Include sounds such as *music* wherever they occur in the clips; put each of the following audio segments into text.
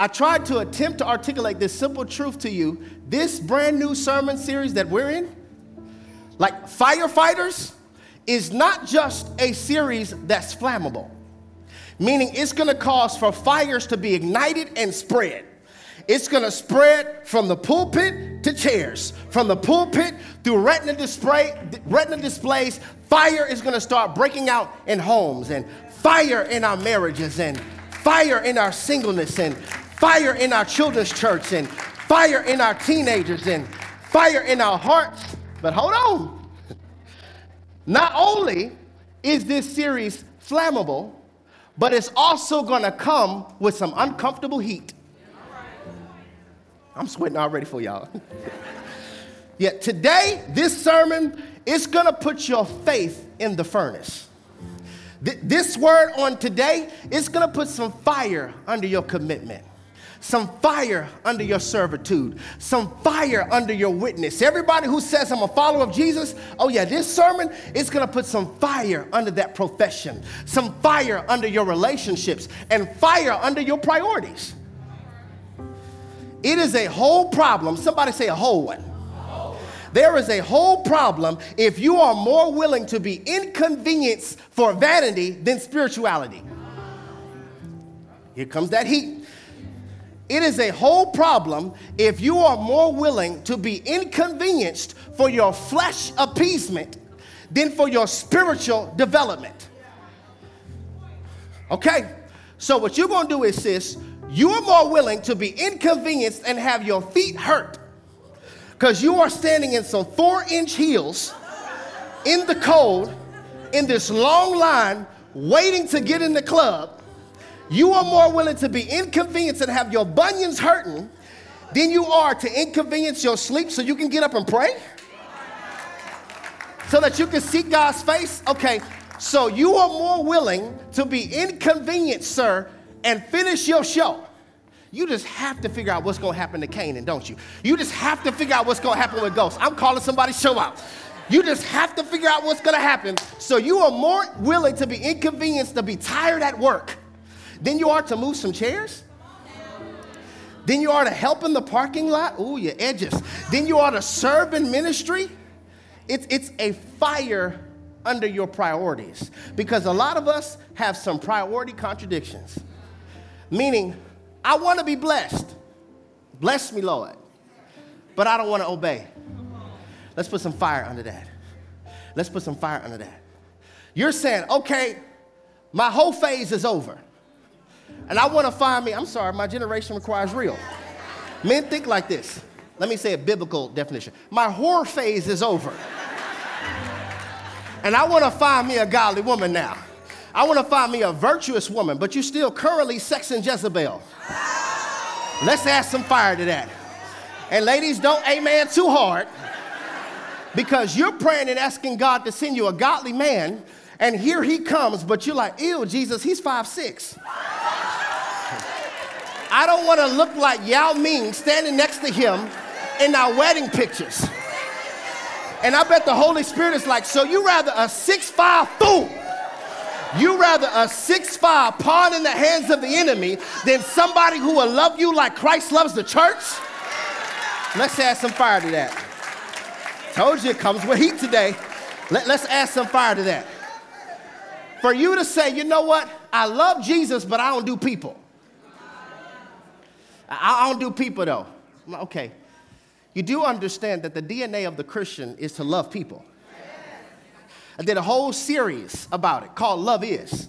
I tried to attempt to articulate this simple truth to you. This brand new sermon series that we're in, like firefighters, is not just a series that's flammable, meaning it's gonna cause for fires to be ignited and spread. It's gonna spread from the pulpit to chairs, from the pulpit through retina display, retina displays. Fire is gonna start breaking out in homes, and fire in our marriages, and fire in our singleness, and fire in our children's church, and fire in our teenagers, and fire in our hearts. But hold on. *laughs* Not only is this series flammable, but it's also gonna come with some uncomfortable heat. I'm sweating already for y'all. *laughs* Yet today, this sermon is gonna put your faith in the furnace. Th- this word on today is gonna put some fire under your commitment some fire under your servitude, some fire under your witness. Everybody who says, I'm a follower of Jesus, oh yeah, this sermon is gonna put some fire under that profession, some fire under your relationships, and fire under your priorities. It is a whole problem. Somebody say a whole one. There is a whole problem if you are more willing to be inconvenienced for vanity than spirituality. Here comes that heat. It is a whole problem if you are more willing to be inconvenienced for your flesh appeasement than for your spiritual development. Okay, so what you're gonna do is this you are more willing to be inconvenienced and have your feet hurt because you are standing in some four inch heels in the cold in this long line waiting to get in the club you are more willing to be inconvenienced and have your bunions hurting than you are to inconvenience your sleep so you can get up and pray? So that you can seek God's face? Okay, so you are more willing to be inconvenienced, sir, and finish your show. You just have to figure out what's gonna happen to Canaan, don't you? You just have to figure out what's gonna happen with ghosts. I'm calling somebody show out. You just have to figure out what's gonna happen. So you are more willing to be inconvenienced to be tired at work then you are to move some chairs. Then you are to help in the parking lot. Oh, your edges. Then you are to serve in ministry. It's, it's a fire under your priorities because a lot of us have some priority contradictions. Meaning, I want to be blessed. Bless me, Lord. But I don't want to obey. Let's put some fire under that. Let's put some fire under that. You're saying, okay, my whole phase is over. And I want to find me, I'm sorry, my generation requires real. Men think like this. Let me say a biblical definition. My whore phase is over. And I want to find me a godly woman now. I want to find me a virtuous woman, but you're still currently sexing Jezebel. Let's add some fire to that. And ladies, don't amen too hard because you're praying and asking God to send you a godly man, and here he comes, but you're like, ew, Jesus, he's five six. I don't want to look like Yao Ming standing next to him in our wedding pictures. And I bet the Holy Spirit is like, so you rather a six-five fool, you rather a six-five pawn in the hands of the enemy than somebody who will love you like Christ loves the church? Let's add some fire to that. Told you it comes with heat today. Let, us add some fire to that. For you to say, you know what? I love Jesus, but I don't do people. I don't do people though. Okay. You do understand that the DNA of the Christian is to love people. I did a whole series about it called Love Is.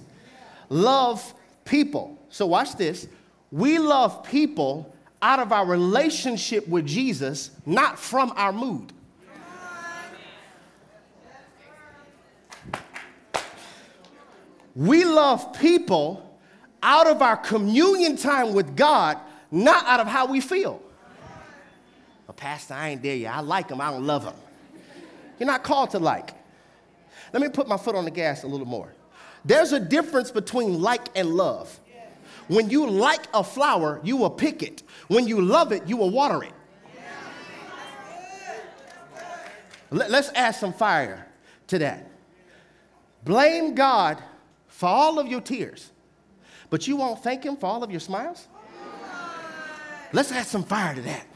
Love people. So watch this. We love people out of our relationship with Jesus, not from our mood. We love people out of our communion time with God, not out of how we feel. Well, Pastor, I ain't there yet. I like him, I don't love him. You're not called to like. Let me put my foot on the gas a little more. There's a difference between like and love. When you like a flower, you will pick it. When you love it, you will water it. Let's add some fire to that. Blame God for all of your tears, but you won't thank Him for all of your smiles? Let's add some fire to that.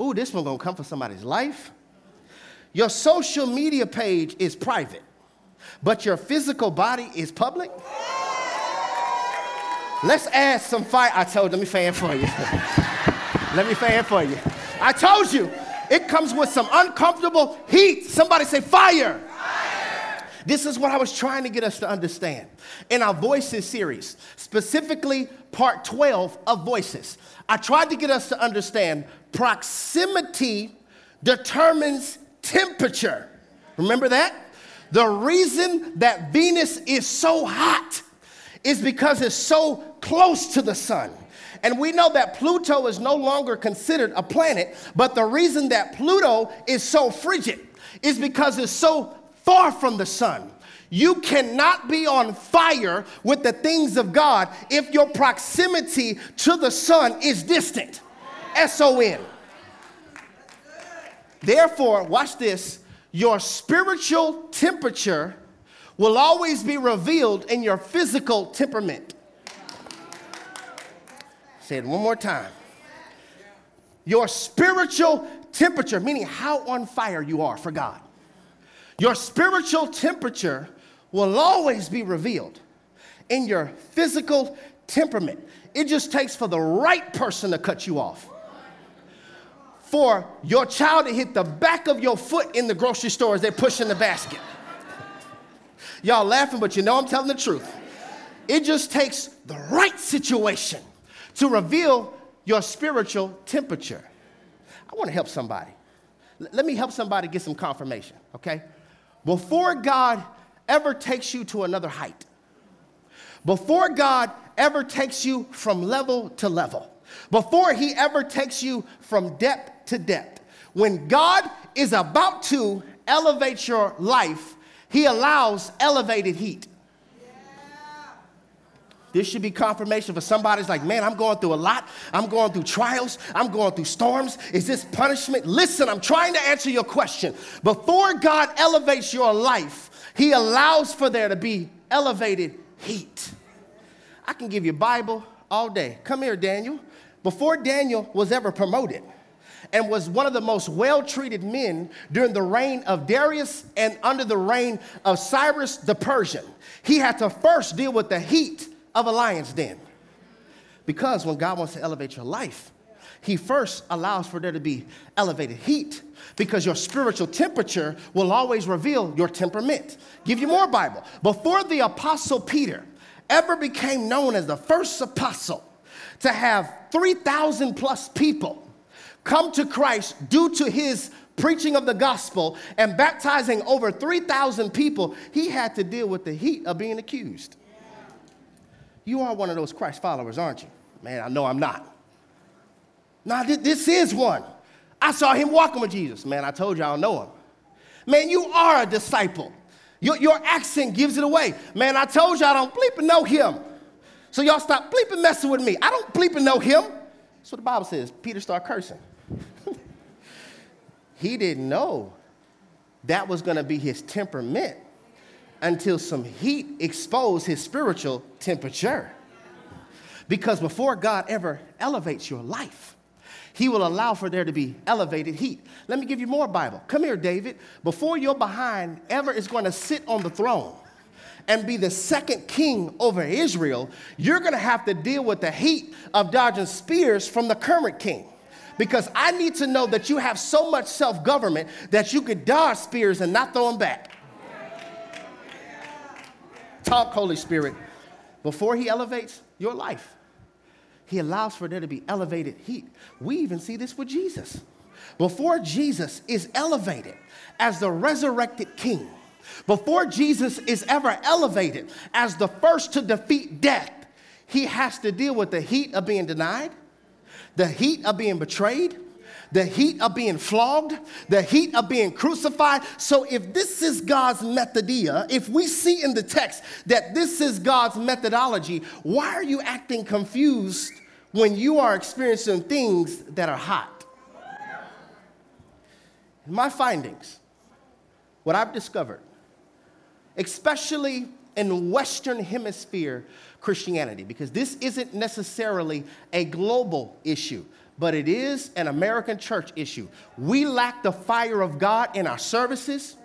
Ooh, this one gonna come for somebody's life. Your social media page is private, but your physical body is public. Let's add some fire. I told, let me fan for you. *laughs* let me fan for you. I told you, it comes with some uncomfortable heat. Somebody say fire. This is what I was trying to get us to understand in our Voices series, specifically part 12 of Voices. I tried to get us to understand proximity determines temperature. Remember that? The reason that Venus is so hot is because it's so close to the sun. And we know that Pluto is no longer considered a planet, but the reason that Pluto is so frigid is because it's so far from the sun. You cannot be on fire with the things of God if your proximity to the sun is distant. S O N. Therefore, watch this your spiritual temperature will always be revealed in your physical temperament. Say it one more time. Your spiritual temperature, meaning how on fire you are for God. Your spiritual temperature will always be revealed in your physical temperament. It just takes for the right person to cut you off. For your child to hit the back of your foot in the grocery store as they're pushing the basket. Y'all laughing, but you know I'm telling the truth. It just takes the right situation to reveal your spiritual temperature. I want to help somebody. Let me help somebody get some confirmation, okay? Before God ever takes you to another height, before God ever takes you from level to level, before He ever takes you from depth to depth, when God is about to elevate your life, He allows elevated heat. This should be confirmation for somebody's like, man, I'm going through a lot. I'm going through trials. I'm going through storms. Is this punishment? Listen, I'm trying to answer your question. Before God elevates your life, He allows for there to be elevated heat. I can give you Bible all day. Come here, Daniel. Before Daniel was ever promoted, and was one of the most well treated men during the reign of Darius and under the reign of Cyrus the Persian. He had to first deal with the heat of a lion's den. Because when God wants to elevate your life, He first allows for there to be elevated heat because your spiritual temperature will always reveal your temperament. Give you more Bible. Before the Apostle Peter ever became known as the first apostle to have 3,000 plus people come to Christ due to his preaching of the gospel and baptizing over 3,000 people, he had to deal with the heat of being accused. You are one of those Christ followers, aren't you? Man, I know I'm not. Now, this is one. I saw him walking with Jesus. Man, I told you I don't know him. Man, you are a disciple. Your, your accent gives it away. Man, I told you I don't bleep and know him. So y'all stop bleeping messing with me. I don't bleep and know him. That's what the Bible says. Peter started cursing. *laughs* he didn't know that was going to be his temperament until some heat exposed his spiritual temperature. Because before God ever elevates your life, he will allow for there to be elevated heat. Let me give you more Bible. Come here, David. Before your behind ever is going to sit on the throne and be the second king over Israel, you're going to have to deal with the heat of dodging spears from the current king. Because I need to know that you have so much self government that you could dodge spears and not throw them back. Talk, Holy Spirit. Before He elevates your life, He allows for there to be elevated heat. We even see this with Jesus. Before Jesus is elevated as the resurrected King, before Jesus is ever elevated as the first to defeat death, he has to deal with the heat of being denied, the heat of being betrayed, the heat of being flogged, the heat of being crucified. So, if this is God's methodia, if we see in the text that this is God's methodology, why are you acting confused when you are experiencing things that are hot? My findings, what I've discovered, especially in Western Hemisphere Christianity because this isn't necessarily a global issue, but it is an American church issue. We lack the fire of God in our services.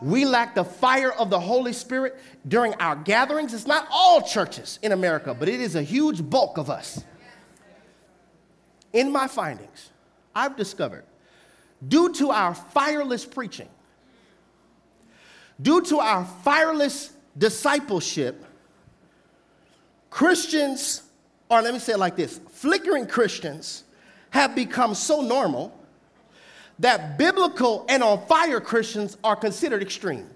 We lack the fire of the Holy Spirit during our gatherings. It's not all churches in America, but it is a huge bulk of us. In my findings, I've discovered due to our fireless preaching, due to our fireless discipleship, Christians, or let me say it like this flickering Christians have become so normal that biblical and on fire Christians are considered extreme.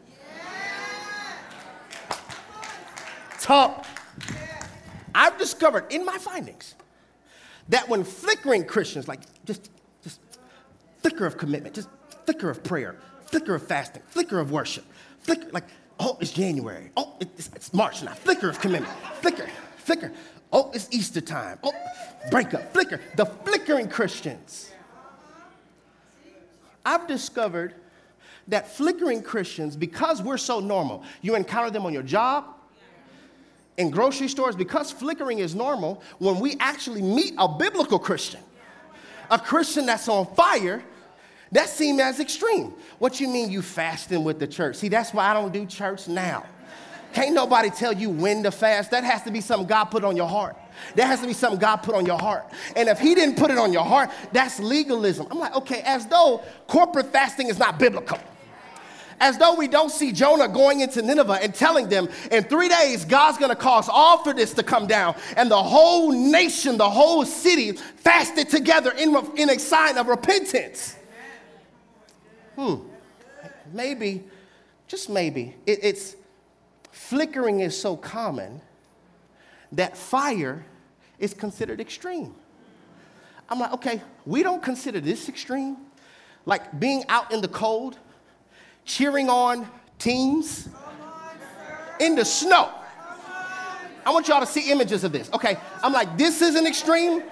Talk. I've discovered in my findings that when flickering Christians, like just, just flicker of commitment, just flicker of prayer, flicker of fasting, flicker of worship, flicker, like, oh, it's January. Oh, it's, it's March now. Flicker of commitment, flicker, flicker. Oh, it's Easter time. Oh, break up, flicker. The flickering Christians I've discovered that flickering Christians, because we're so normal, you encounter them on your job, in grocery stores, because flickering is normal, when we actually meet a biblical Christian, a Christian that's on fire, that seems as extreme. What you mean you fasting with the church? See, that's why I don't do church now. Can't nobody tell you when to fast. That has to be something God put on your heart. That has to be something God put on your heart. And if He didn't put it on your heart, that's legalism. I'm like, okay, as though corporate fasting is not biblical. As though we don't see Jonah going into Nineveh and telling them, in three days, God's gonna cause all for this to come down. And the whole nation, the whole city fasted together in, in a sign of repentance. Hmm. Maybe, just maybe, it, it's flickering is so common that fire is considered extreme. I'm like, okay, we don't consider this extreme. Like being out in the cold, cheering on teams in the snow. I want y'all to see images of this. Okay, I'm like, this is an extreme.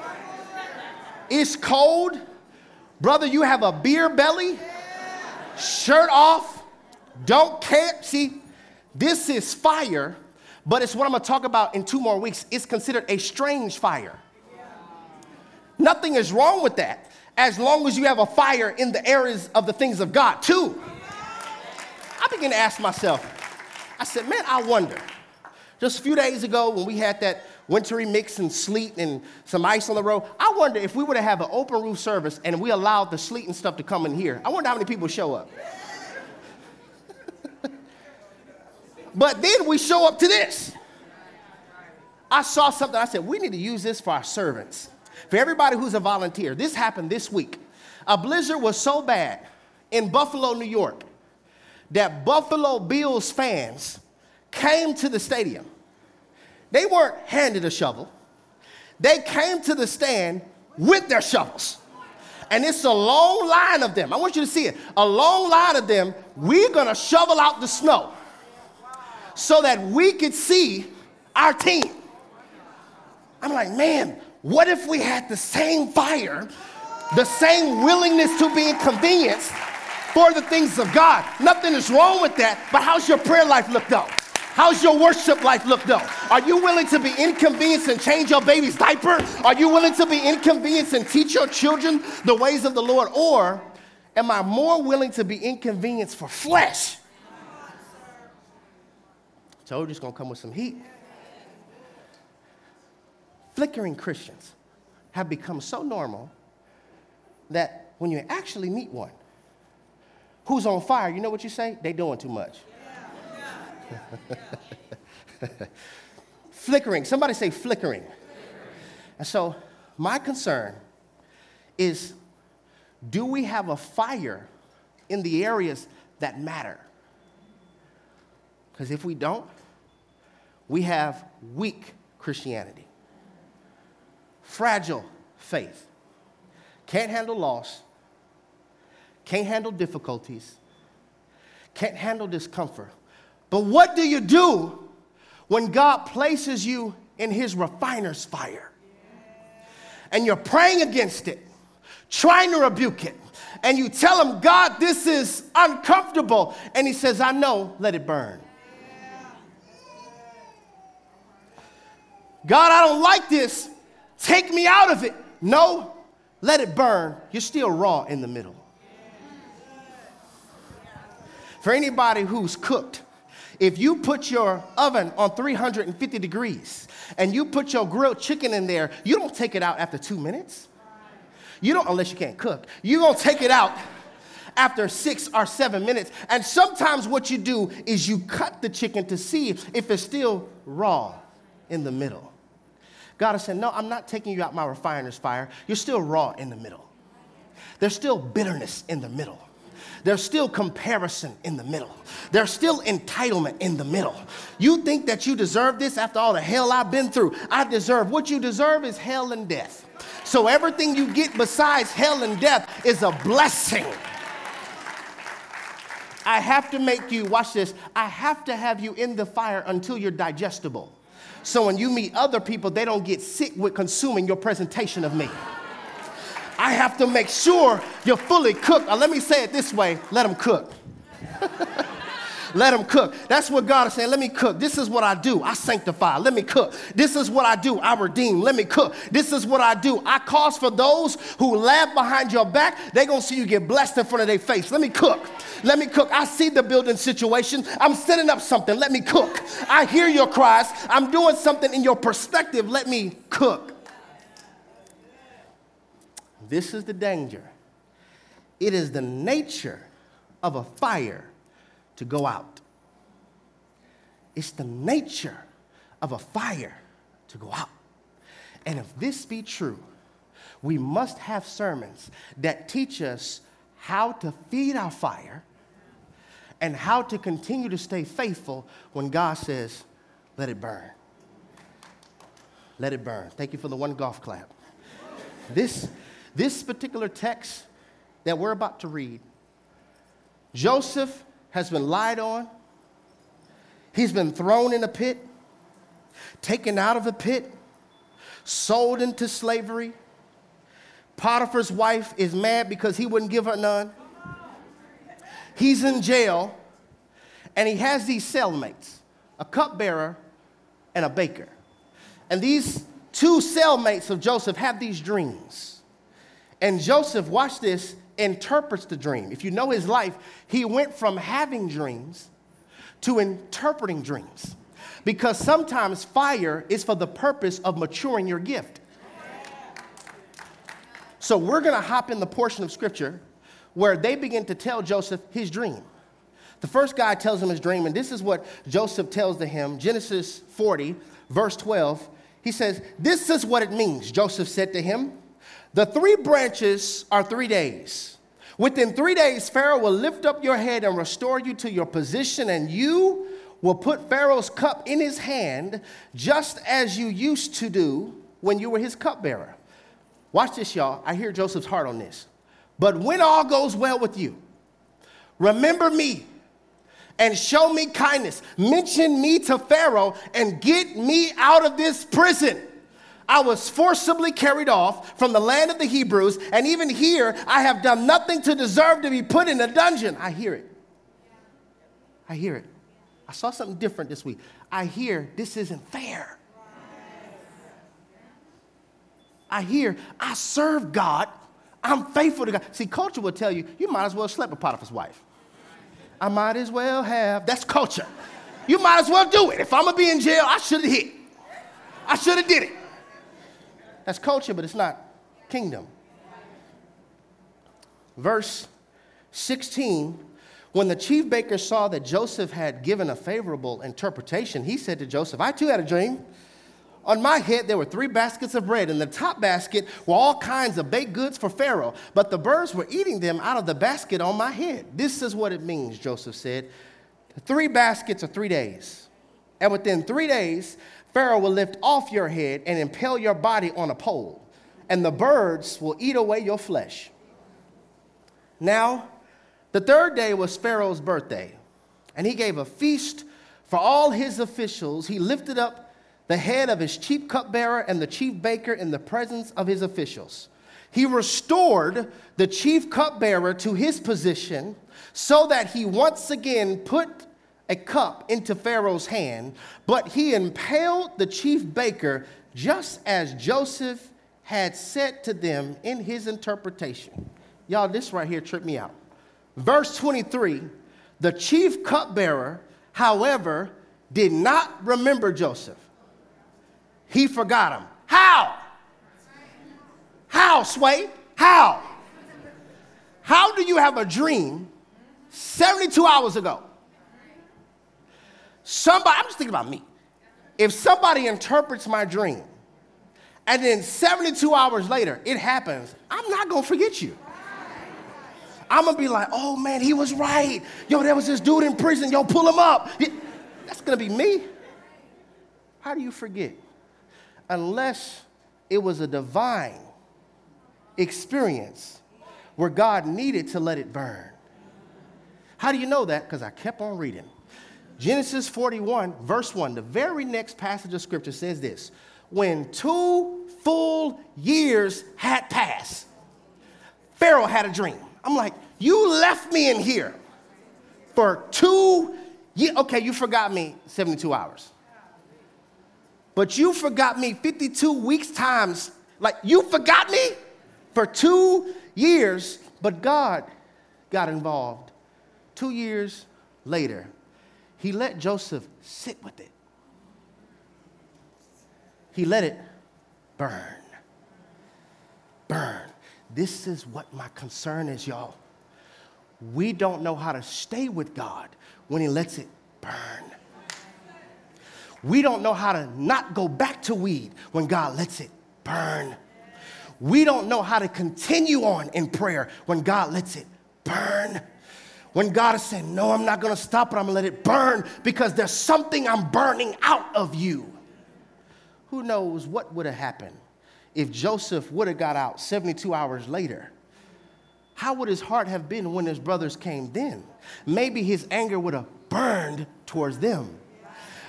It's cold. Brother, you have a beer belly, shirt off, don't care. See, this is fire but it's what I'm gonna talk about in two more weeks. It's considered a strange fire. Nothing is wrong with that as long as you have a fire in the areas of the things of God, too. I begin to ask myself, I said, man, I wonder. Just a few days ago, when we had that wintry mix and sleet and some ice on the road, I wonder if we were to have an open roof service and we allowed the sleet and stuff to come in here. I wonder how many people show up. But then we show up to this. I saw something, I said, we need to use this for our servants. For everybody who's a volunteer. This happened this week. A blizzard was so bad in Buffalo, New York, that Buffalo Bills fans came to the stadium. They weren't handed a shovel, they came to the stand with their shovels. And it's a long line of them. I want you to see it. A long line of them. We're gonna shovel out the snow so that we could see our team. I'm like, man, what if we had the same fire, the same willingness to be inconvenienced for the things of God? Nothing is wrong with that, but how's your prayer life look though? How's your worship life look though? Are you willing to be inconvenienced and change your baby's diaper? Are you willing to be inconvenienced and teach your children the ways of the Lord? Or am I more willing to be inconvenienced for flesh Told you it's going to come with some heat. Flickering Christians have become so normal that when you actually meet one who's on fire, you know what you say? They doing too much. *laughs* flickering. Somebody say flickering. And so, my concern is do we have a fire in the areas that matter? Because if we don't, we have weak Christianity, fragile faith, can't handle loss, can't handle difficulties, can't handle discomfort. But what do you do when God places you in his refiner's fire? And you're praying against it, trying to rebuke it, and you tell him, God, this is uncomfortable. And he says, I know, let it burn. God, I don't like this. Take me out of it. No, let it burn. You're still raw in the middle. For anybody who's cooked, if you put your oven on 350 degrees and you put your grilled chicken in there, you don't take it out after two minutes. You don't, unless you can't cook. You don't take it out after six or seven minutes. And sometimes what you do is you cut the chicken to see if it's still raw in the middle. God is saying, No, I'm not taking you out my refiner's fire. You're still raw in the middle. There's still bitterness in the middle. There's still comparison in the middle. There's still entitlement in the middle. You think that you deserve this after all the hell I've been through. I deserve what you deserve is hell and death. So everything you get besides hell and death is a blessing. I have to make you, watch this, I have to have you in the fire until you're digestible. So when you meet other people, they don't get sick with consuming your presentation of me. I have to make sure you're fully cooked. Now, let me say it this way let them cook. *laughs* Let them cook. That's what God is saying. Let me cook. This is what I do. I sanctify. Let me cook. This is what I do. I redeem. Let me cook. This is what I do. I cause for those who laugh behind your back, they're going to see you get blessed in front of their face. Let me cook. Let me cook. I see the building situation. I'm setting up something. Let me cook. I hear your cries. I'm doing something in your perspective. Let me cook. This is the danger. It is the nature of a fire to go out. It's the nature of a fire to go out. And if this be true, we must have sermons that teach us how to feed our fire and how to continue to stay faithful when God says, let it burn. Let it burn. Thank you for the one golf clap. This, this particular text that we're about to read, Joseph has been lied on, he's been thrown in a pit, taken out of a pit, sold into slavery. Potiphar's wife is mad because he wouldn't give her none. He's in jail, and he has these cellmates a cupbearer and a baker. And these two cellmates of Joseph have these dreams. And Joseph, watch this, interprets the dream. If you know his life, he went from having dreams to interpreting dreams. Because sometimes fire is for the purpose of maturing your gift. So we're to hop in the portion of scripture where they begin to tell Joseph his dream. The first guy tells him his dream, and this is what Joseph tells to him Genesis 40, verse 12. He says, This is what it means. Joseph said to him, the three branches are three days. Within three days, Pharaoh will lift up your head and restore you to your position, and you will put Pharaoh's cup in his hand, just as you used to do when you were his cupbearer. Watch this, y'all. I hear Joseph's heart on this. But when all goes well with you, remember me and show me kindness. Mention me to Pharaoh and get me out of this prison. I was forcibly carried off from the land of the Hebrews, and even here I have done nothing to deserve to be put in a dungeon. I hear it. I hear it. I saw something different this week. I hear this isn't fair. I hear I serve God. I'm faithful to God. See, culture will tell you you might as well sleep with Potiphar's wife. I might as well have. That's culture. You might as well do it. If I'm gonna be in jail, I should have hit. I should have did it. That's culture, but it's not kingdom. Verse 16 When the chief baker saw that Joseph had given a favorable interpretation, he said to Joseph, I too had a dream. On my head, there were three baskets of bread. In the top basket were all kinds of baked goods for Pharaoh, but the birds were eating them out of the basket on my head. This is what it means, Joseph said. Three baskets are three days. And within three days, Pharaoh will lift off your head and impale your body on a pole, and the birds will eat away your flesh. Now, the third day was Pharaoh's birthday, and he gave a feast for all his officials. He lifted up the head of his chief cupbearer and the chief baker in the presence of his officials. He restored the chief cupbearer to his position so that he once again put a cup into Pharaoh's hand, but he impaled the chief baker just as Joseph had said to them in his interpretation. Y'all, this right here tripped me out. Verse 23 the chief cupbearer, however, did not remember Joseph. He forgot him. How? How, Sway? How? How do you have a dream 72 hours ago? Somebody, I'm just thinking about me. If somebody interprets my dream and then 72 hours later it happens, I'm not gonna forget you. I'm gonna be like, oh man, he was right. Yo, there was this dude in prison. Yo, pull him up. That's gonna be me. How do you forget? Unless it was a divine experience where God needed to let it burn. How do you know that? Because I kept on reading. Genesis 41, verse 1, the very next passage of scripture says this When two full years had passed, Pharaoh had a dream. I'm like, You left me in here for two years. Okay, you forgot me 72 hours. But you forgot me 52 weeks times. Like, you forgot me for two years, but God got involved. Two years later, he let Joseph sit with it. He let it burn. Burn. This is what my concern is, y'all. We don't know how to stay with God when He lets it burn. We don't know how to not go back to weed when God lets it burn. We don't know how to continue on in prayer when God lets it burn. When God is saying, No, I'm not gonna stop it, I'm gonna let it burn because there's something I'm burning out of you. Who knows what would have happened if Joseph would have got out 72 hours later? How would his heart have been when his brothers came then? Maybe his anger would have burned towards them.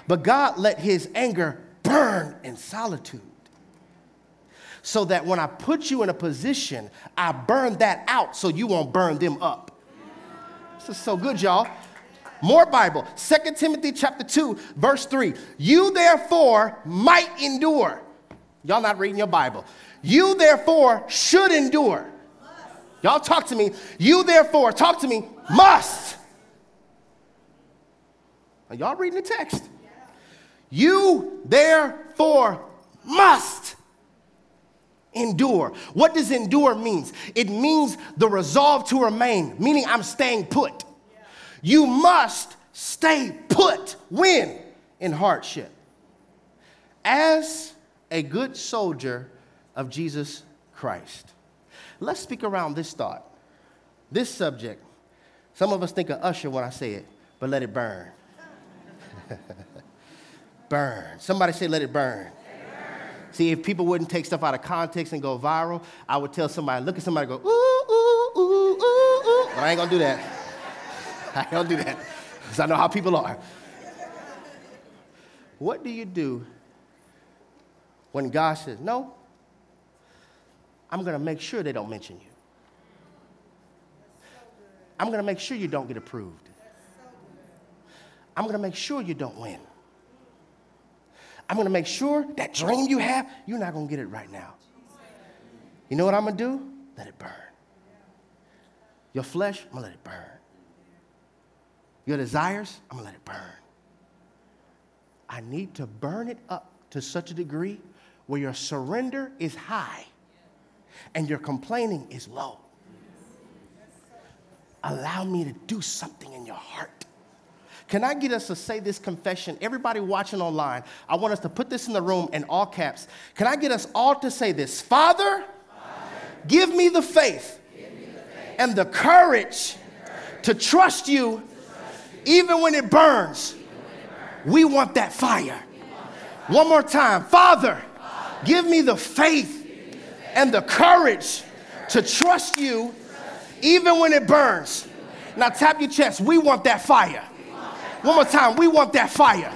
But God let his anger burn in solitude so that when I put you in a position, I burn that out so you won't burn them up. This is so good, y'all. More Bible. 2 Timothy chapter 2, verse 3. You therefore might endure. Y'all not reading your Bible. You therefore should endure. Y'all talk to me. You therefore, talk to me, must. Are y'all reading the text? You therefore must endure. What does endure means? It means the resolve to remain, meaning I'm staying put. You must stay put when in hardship. As a good soldier of Jesus Christ. Let's speak around this thought, this subject. Some of us think of Usher when I say it, but let it burn. *laughs* burn. Somebody say, let it burn. See, if people wouldn't take stuff out of context and go viral, I would tell somebody, look at somebody, go, ooh, ooh, ooh, ooh, ooh. But I ain't gonna do that. *laughs* I ain't gonna do that, because I know how people are. What do you do when God says, no, I'm gonna make sure they don't mention you? I'm gonna make sure you don't get approved. I'm gonna make sure you don't win. I'm gonna make sure that dream you have, you're not gonna get it right now. You know what I'm gonna do? Let it burn. Your flesh, I'm gonna let it burn. Your desires, I'm gonna let it burn. I need to burn it up to such a degree where your surrender is high and your complaining is low. Allow me to do something in your heart. Can I get us to say this confession? Everybody watching online, I want us to put this in the room in all caps. Can I get us all to say this? Father, Father give, me the faith, me the faith and the courage, and the courage to trust you, to trust you even, when it burns. When it burns. We want that fire. Want that fire. One more time. Father, Father give, me the faith, me the faith and the courage, to trust you even when it burns. Now tap your chest. We want that fire. One more time. We want that fire.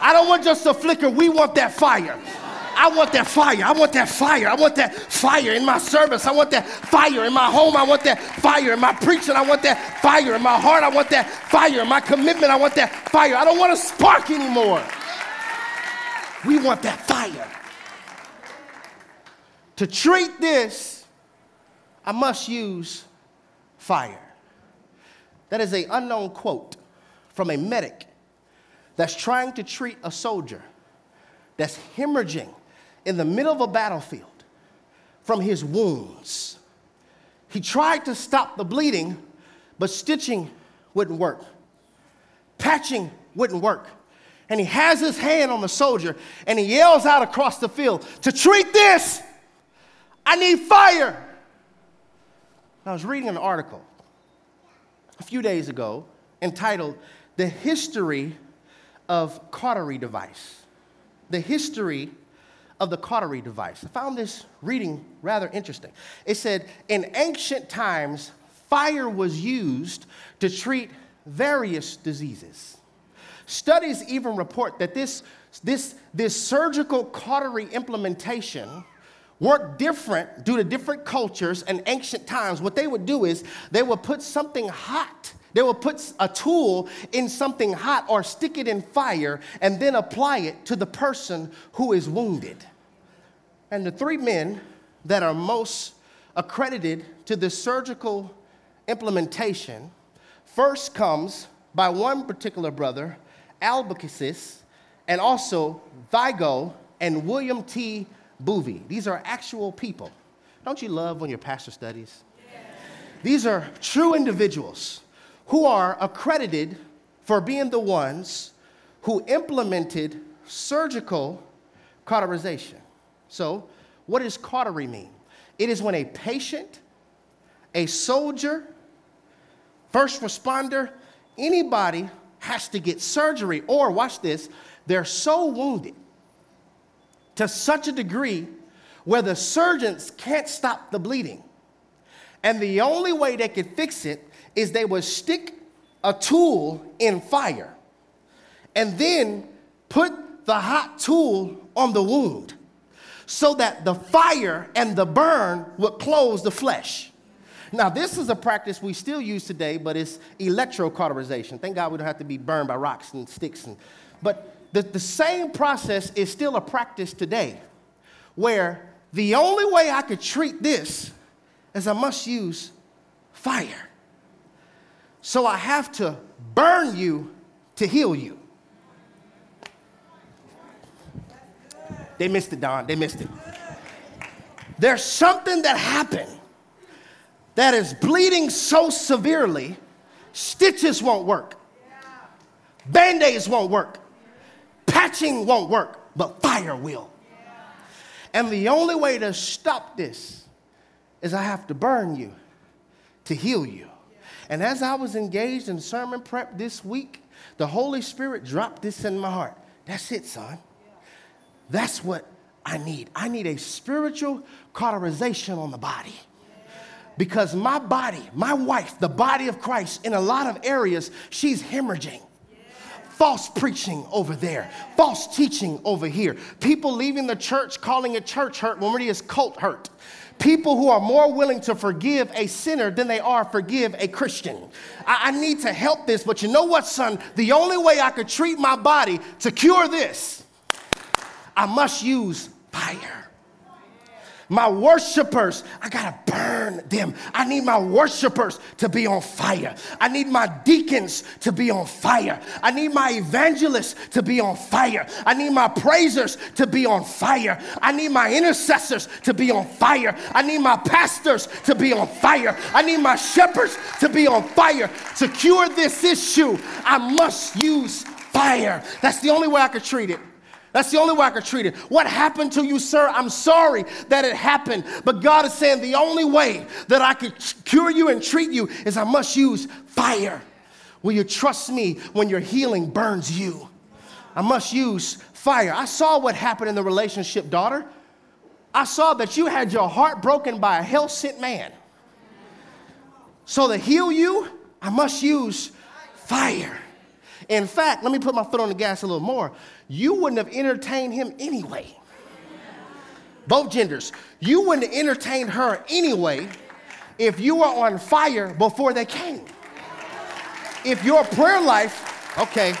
I don't want just a flicker. We want that fire. I want that fire. I want that fire. I want that fire in my service. I want that fire in my home. I want that fire in my preaching. I want that fire in my heart. I want that fire in my commitment. I want that fire. I don't want to spark anymore. We want that fire. To treat this, I must use fire. That is an unknown quote from a medic that's trying to treat a soldier that's hemorrhaging in the middle of a battlefield from his wounds. He tried to stop the bleeding, but stitching wouldn't work. Patching wouldn't work. And he has his hand on the soldier and he yells out across the field To treat this, I need fire. I was reading an article a few days ago entitled The History of Cautery Device. The history of the cautery device. I found this reading rather interesting. It said, in ancient times, fire was used to treat various diseases. Studies even report that this, this, this surgical cautery implementation worked different due to different cultures and ancient times. What they would do is they would put something hot they will put a tool in something hot or stick it in fire and then apply it to the person who is wounded. And the three men that are most accredited to the surgical implementation first comes by one particular brother, Albucasis, and also Vigo and William T. Bovie. These are actual people. Don't you love when your pastor studies? These are true individuals who are accredited for being the ones who implemented surgical cauterization. So, what does cautery mean? It is when a patient, a soldier, first responder, anybody has to get surgery, or watch this, they're so wounded to such a degree where the surgeons can't stop the bleeding. And the only way they could fix it is they would stick a tool in fire and then put the hot tool on the wound so that the fire and the burn would close the flesh. Now, this is a practice we still use today, but it's electrocauterization. Thank God we don't have to be burned by rocks and sticks. And, but the, the same process is still a practice today where the only way I could treat this is I must use fire. So I have to burn you to heal you. They missed it, Don. They missed it. There's something that happened that is bleeding so severely, stitches won't work, band aids won't work, patching won't work, but fire will. And the only way to stop this is I have to burn you to heal you. And as I was engaged in sermon prep this week, the Holy Spirit dropped this in my heart. That's it, son. That's what I need. I need a spiritual cauterization on the body. Because my body, my wife, the body of Christ, in a lot of areas, she's hemorrhaging. False preaching over there, false teaching over here. People leaving the church calling it church hurt when really it's cult hurt people who are more willing to forgive a sinner than they are forgive a Christian. I, I, need to help this, but you know what, son? The only way I could treat my body to cure this, I must use fire. My worshipers, I gotta burn them. I need my worshipers to be on fire. I need my deacons to be on fire. I need my evangelists to be on fire. I need my praisers to be on fire. I need my intercessors to be on fire. I need my pastors to be on fire. I need my shepherds to be on fire. To cure this issue, I must use fire. That's the only way I could treat it. That's the only way I could treat it. What happened to you, sir? I'm sorry that it happened. But God is saying the only way that I could cure you and treat you is I must use fire. Will you trust me when your healing burns you? I must use fire. I saw what happened in the relationship, daughter. I saw that you had your heart broken by a hell sent man. So to heal you, I must use fire. In fact, let me put my foot on the gas a little more. You wouldn't have entertained him anyway. both genders, you wouldn't have entertained her anyway if you were on fire before they came. If your prayer life, okay,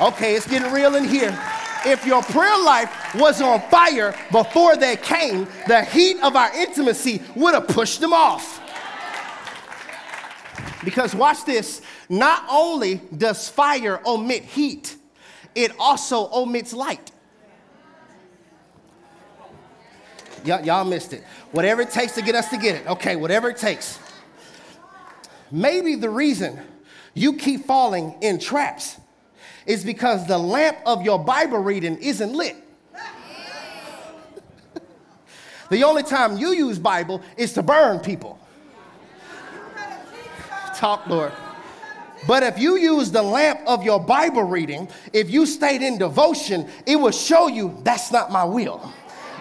okay, it's getting real in here. If your prayer life was on fire before they came, the heat of our intimacy would have pushed them off. Because watch this, not only does fire omit heat, it also omits light. Y- y'all missed it. Whatever it takes to get us to get it. Okay, whatever it takes. Maybe the reason you keep falling in traps is because the lamp of your Bible reading isn't lit. the only time you use Bible is to burn people. Talk, Lord. But if you use the lamp of your Bible reading, if you stayed in devotion, it will show you that's not my will.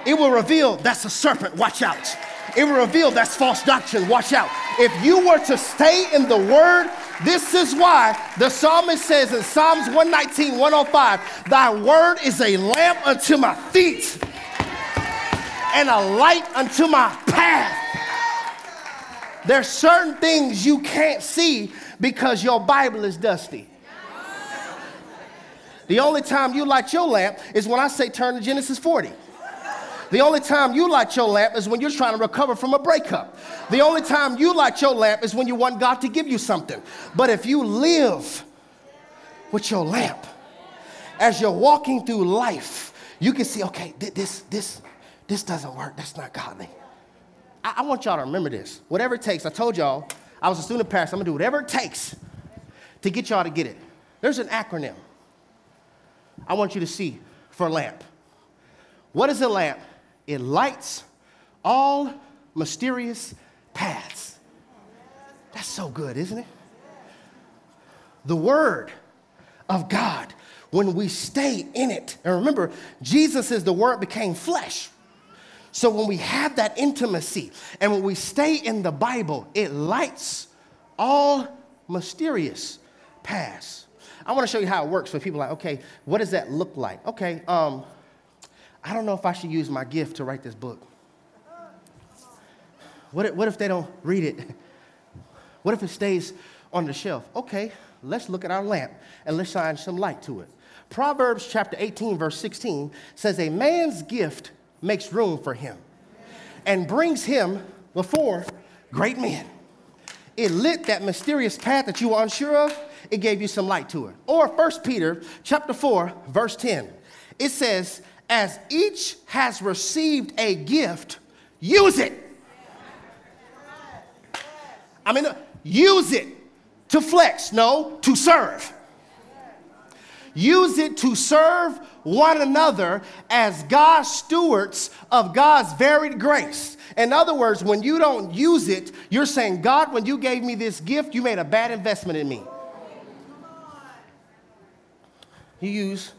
It will reveal that's a serpent, watch out. It will reveal that's false doctrine, watch out. If you were to stay in the word, this is why the psalmist says in Psalms 119, 105, Thy word is a lamp unto my feet and a light unto my path. There's certain things you can't see because your Bible is dusty. The only time you light your lamp is when I say turn to Genesis 40. The only time you light your lamp is when you're trying to recover from a breakup. The only time you light your lamp is when you want God to give you something. But if you live with your lamp, as you're walking through life, you can see, okay, this, this, this doesn't work. That's not godly. I, I want y'all to remember this. Whatever it takes, I told y'all, I was a student pastor, I'm gonna do whatever it takes to get y'all to get it. There's an acronym I want you to see for lamp. What is a lamp? It lights all mysterious paths. That's so good, isn't it? The Word of God, when we stay in it, and remember, Jesus is the Word became flesh. So when we have that intimacy and when we stay in the Bible, it lights all mysterious paths. I want to show you how it works for people like, okay, what does that look like? Okay, um, I don't know if I should use my gift to write this book. What if, what if they don't read it? *laughs* What if it stays on the shelf? Okay, let's look at our lamp and let's shine some light to it. Proverbs chapter 18, verse 16 says, A man's gift makes room for him and brings him before great men. It lit that mysterious path that you were unsure of, it gave you some light to it. Or 1 Peter chapter 4, verse 10. It says, as each has received a gift, use it. I mean, use it to flex, no, to serve. Use it to serve one another as God's stewards of God's varied grace. In other words, when you don't use it, you're saying, God, when you gave me this gift, you made a bad investment in me. You use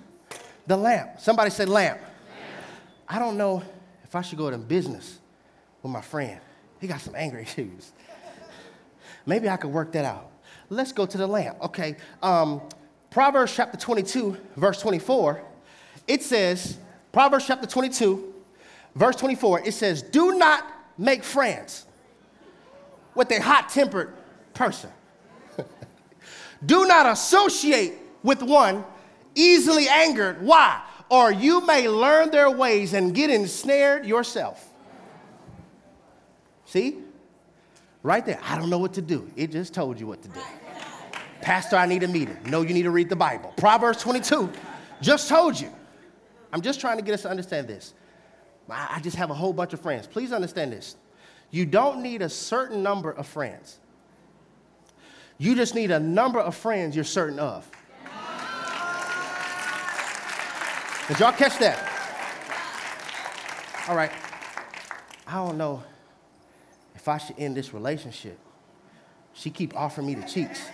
the lamp. Somebody said lamp. I don't know if I should go to business with my friend. He got some anger *laughs* issues. Maybe I could work that out. Let's go to the lamp. Okay. Um, Proverbs chapter 22, verse 24, it says, Proverbs chapter 22, verse 24, it says, Do not make friends with a hot tempered person. *laughs* Do not associate with one easily angered. Why? Or you may learn their ways and get ensnared yourself. See? Right there. I don't know what to do. It just told you what to do. Pastor, I need a meeting. No, you need to read the Bible. Proverbs 22 just told you. I'm just trying to get us to understand this. I just have a whole bunch of friends. Please understand this. You don't need a certain number of friends. You just need a number of friends you're certain of. Did y'all catch that? All right. I don't know if I should end this relationship. She keep offering me the cheeks.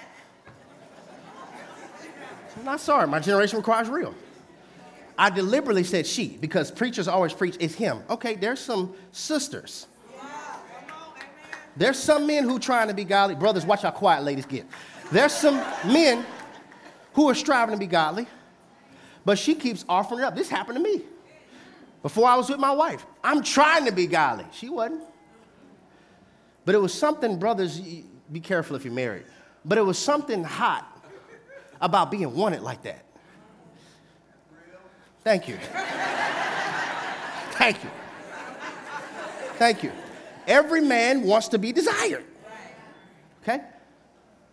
I'm not sorry. My generation requires real. I deliberately said she because preachers always preach it's him. Okay, there's some sisters. There's some men who trying to be godly. Brothers, watch how quiet ladies get. There's some men who are striving to be godly. But she keeps offering it up. This happened to me. before I was with my wife. I'm trying to be godly. She wasn't. But it was something, brothers, be careful if you're married, but it was something hot about being wanted like that. Thank you. Thank you. Thank you. Every man wants to be desired. Okay?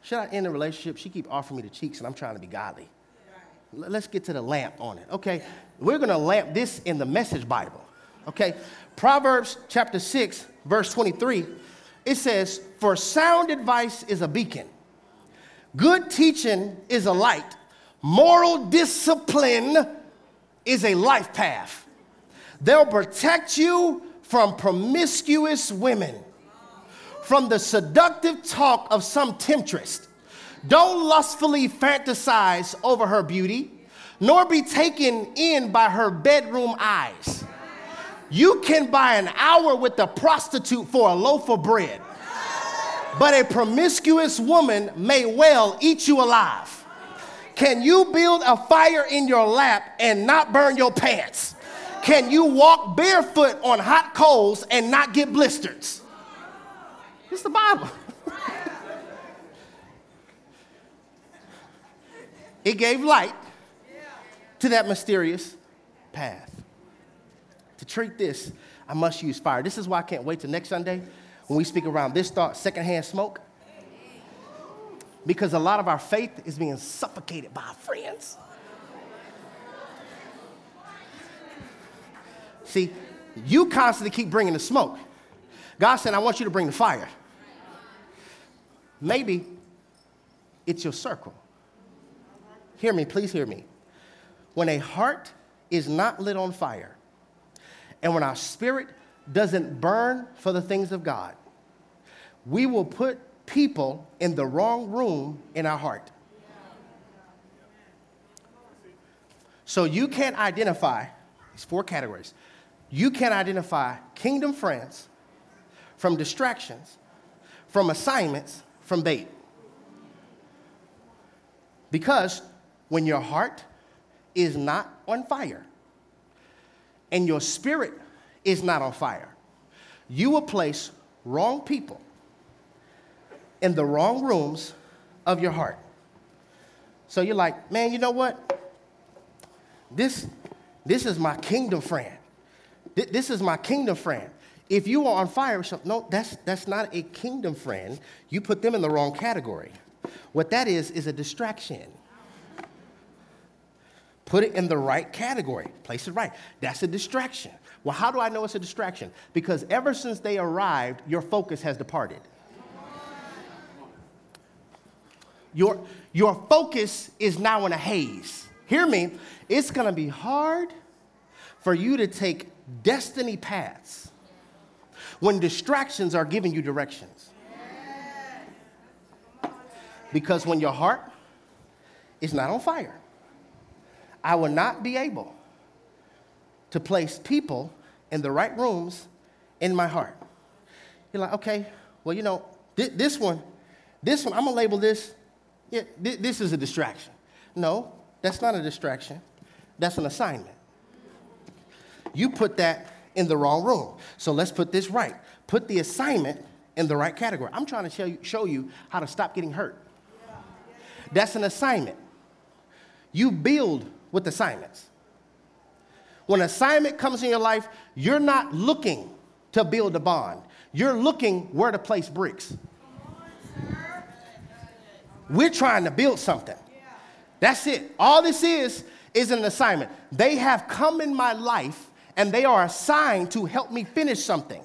Should I end the relationship? She keep offering me the cheeks and I'm trying to be godly. Let's get to the lamp on it. Okay? We're going to lamp this in the message Bible. Okay? Proverbs chapter 6, verse 23. It says, "For sound advice is a beacon. Good teaching is a light. Moral discipline is a life path. They'll protect you from promiscuous women, from the seductive talk of some temptress. Don't lustfully fantasize over her beauty, nor be taken in by her bedroom eyes. You can buy an hour with a prostitute for a loaf of bread, but a promiscuous woman may well eat you alive. Can you build a fire in your lap and not burn your pants? Can you walk barefoot on hot coals and not get blisters? It's the Bible. *laughs* it gave light to that mysterious path. To treat this, I must use fire. This is why I can't wait till next Sunday when we speak around this thought, secondhand smoke because a lot of our faith is being suffocated by our friends. See, you constantly keep bringing the smoke. God said, I want you to bring the fire. Maybe it's your circle. Hear me, please hear me. When a heart is not lit on fire, and when our spirit doesn't burn for the things of God, we will put people in the wrong room in our heart. So you can't identify these four categories. You can't identify kingdom friends from distractions, from assignments, from bait. Because when your heart is not on fire and your spirit is not on fire, you will place wrong people in the wrong rooms of your heart. So you're like, man, you know what? This, this is my kingdom friend. This is my kingdom friend. If you are on fire, no, that's, that's not a kingdom friend. You put them in the wrong category. What that is, is a distraction. Put it in the right category, place it right. That's a distraction. Well, how do I know it's a distraction? Because ever since they arrived, your focus has departed. Your, your focus is now in a haze. Hear me, it's gonna be hard for you to take destiny paths when distractions are giving you directions. Because when your heart is not on fire, I will not be able to place people in the right rooms in my heart. You're like, okay, well, you know, th- this one, this one, I'm gonna label this yeah, th- this is a distraction. No, that's not a distraction. That's an assignment. You put that in the wrong room. So let's put this right. Put the assignment in the right category. I'm trying to show you, show you how to stop getting hurt. That's an assignment. You build with assignments. When assignment comes in your life, you're not looking to build a bond. You're looking where to place bricks. We're trying to build something. That's it. All this is is an assignment. They have come in my life and they are assigned to help me finish something.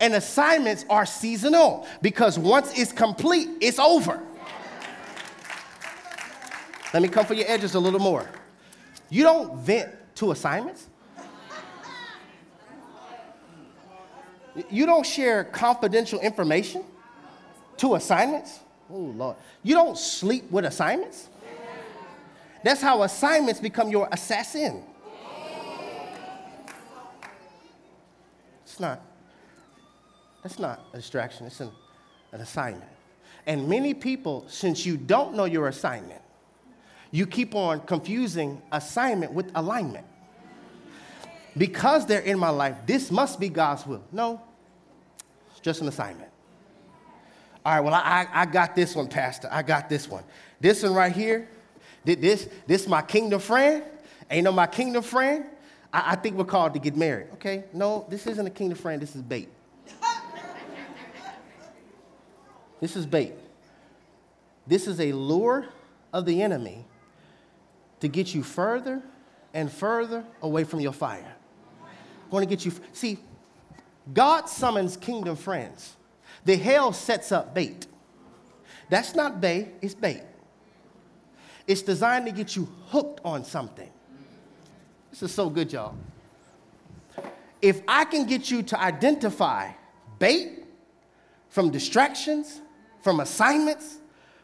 And assignments are seasonal because once it's complete, it's over. Let me come for your edges a little more. You don't vent to assignments. You don't share confidential information to assignments. Oh, Lord. You don't sleep with assignments. That's how assignments become your assassin. It's not. That's not a distraction, it's an, an assignment. And many people, since you don't know your assignment, you keep on confusing assignment with alignment. because they're in my life, this must be God's will. No, it's just an assignment. All right, well, I, I got this one, Pastor. I got this one. This one right here, this, this my kingdom friend. Ain't no my kingdom friend. I, I think we're called to get married. Okay, no, this isn't a kingdom friend. This is bait. this is bait. This is a lure of the enemy to get you further and further away from your fire. Want to get you. See, God summons kingdom friends. The hell sets up bait. That's not bait, it's bait. It's designed to get you hooked on something. This is so good, y'all. If I can get you to identify bait from distractions, from assignments,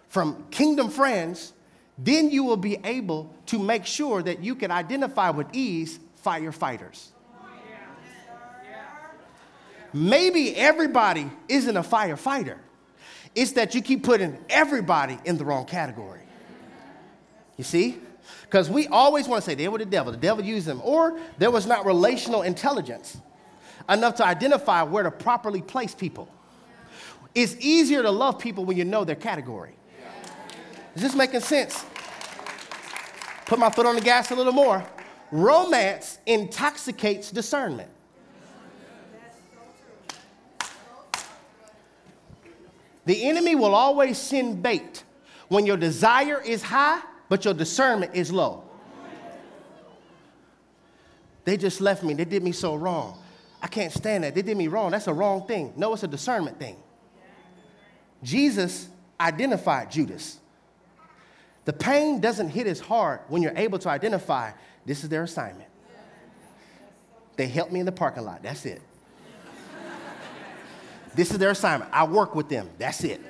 from kingdom friends, then you will be able to make sure that you can identify with ease firefighters. Maybe everybody isn't a firefighter. It's that you keep putting everybody in the wrong category. You see? Because we always want to say they were the devil, the devil used them, or there was not relational intelligence enough to identify where to properly place people. It's easier to love people when you know their category. Is this making sense? Put my foot on the gas a little more. Romance intoxicates discernment. The enemy will always send bait when your desire is high, but your discernment is low. They just left me. They did me so wrong. I can't stand that. They did me wrong. That's a wrong thing. No, it's a discernment thing. Jesus identified Judas. The pain doesn't hit as hard when you're able to identify this is their assignment. They helped me in the parking lot. That's it. This is their assignment. I work with them. That's it.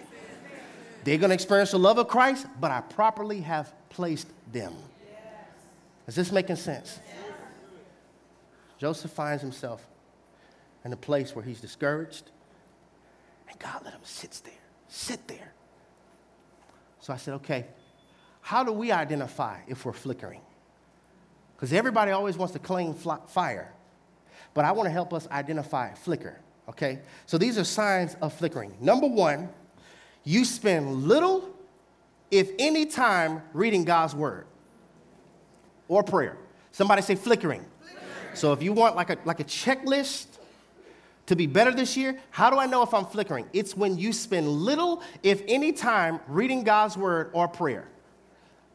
They're going to experience the love of Christ, but I properly have placed them. Is this making sense? Joseph finds himself in a place where he's discouraged, and God let him sit there. Sit there. So I said, okay, how do we identify if we're flickering? Because everybody always wants to claim fire, but I want to help us identify flicker okay? So these are signs of flickering. Number one, you spend little, if any, time reading God's word or prayer. Somebody say flickering. flickering. So if you want like a, like a checklist to be better this year, how do I know if I'm flickering? It's when you spend little, if any, time reading God's word or prayer.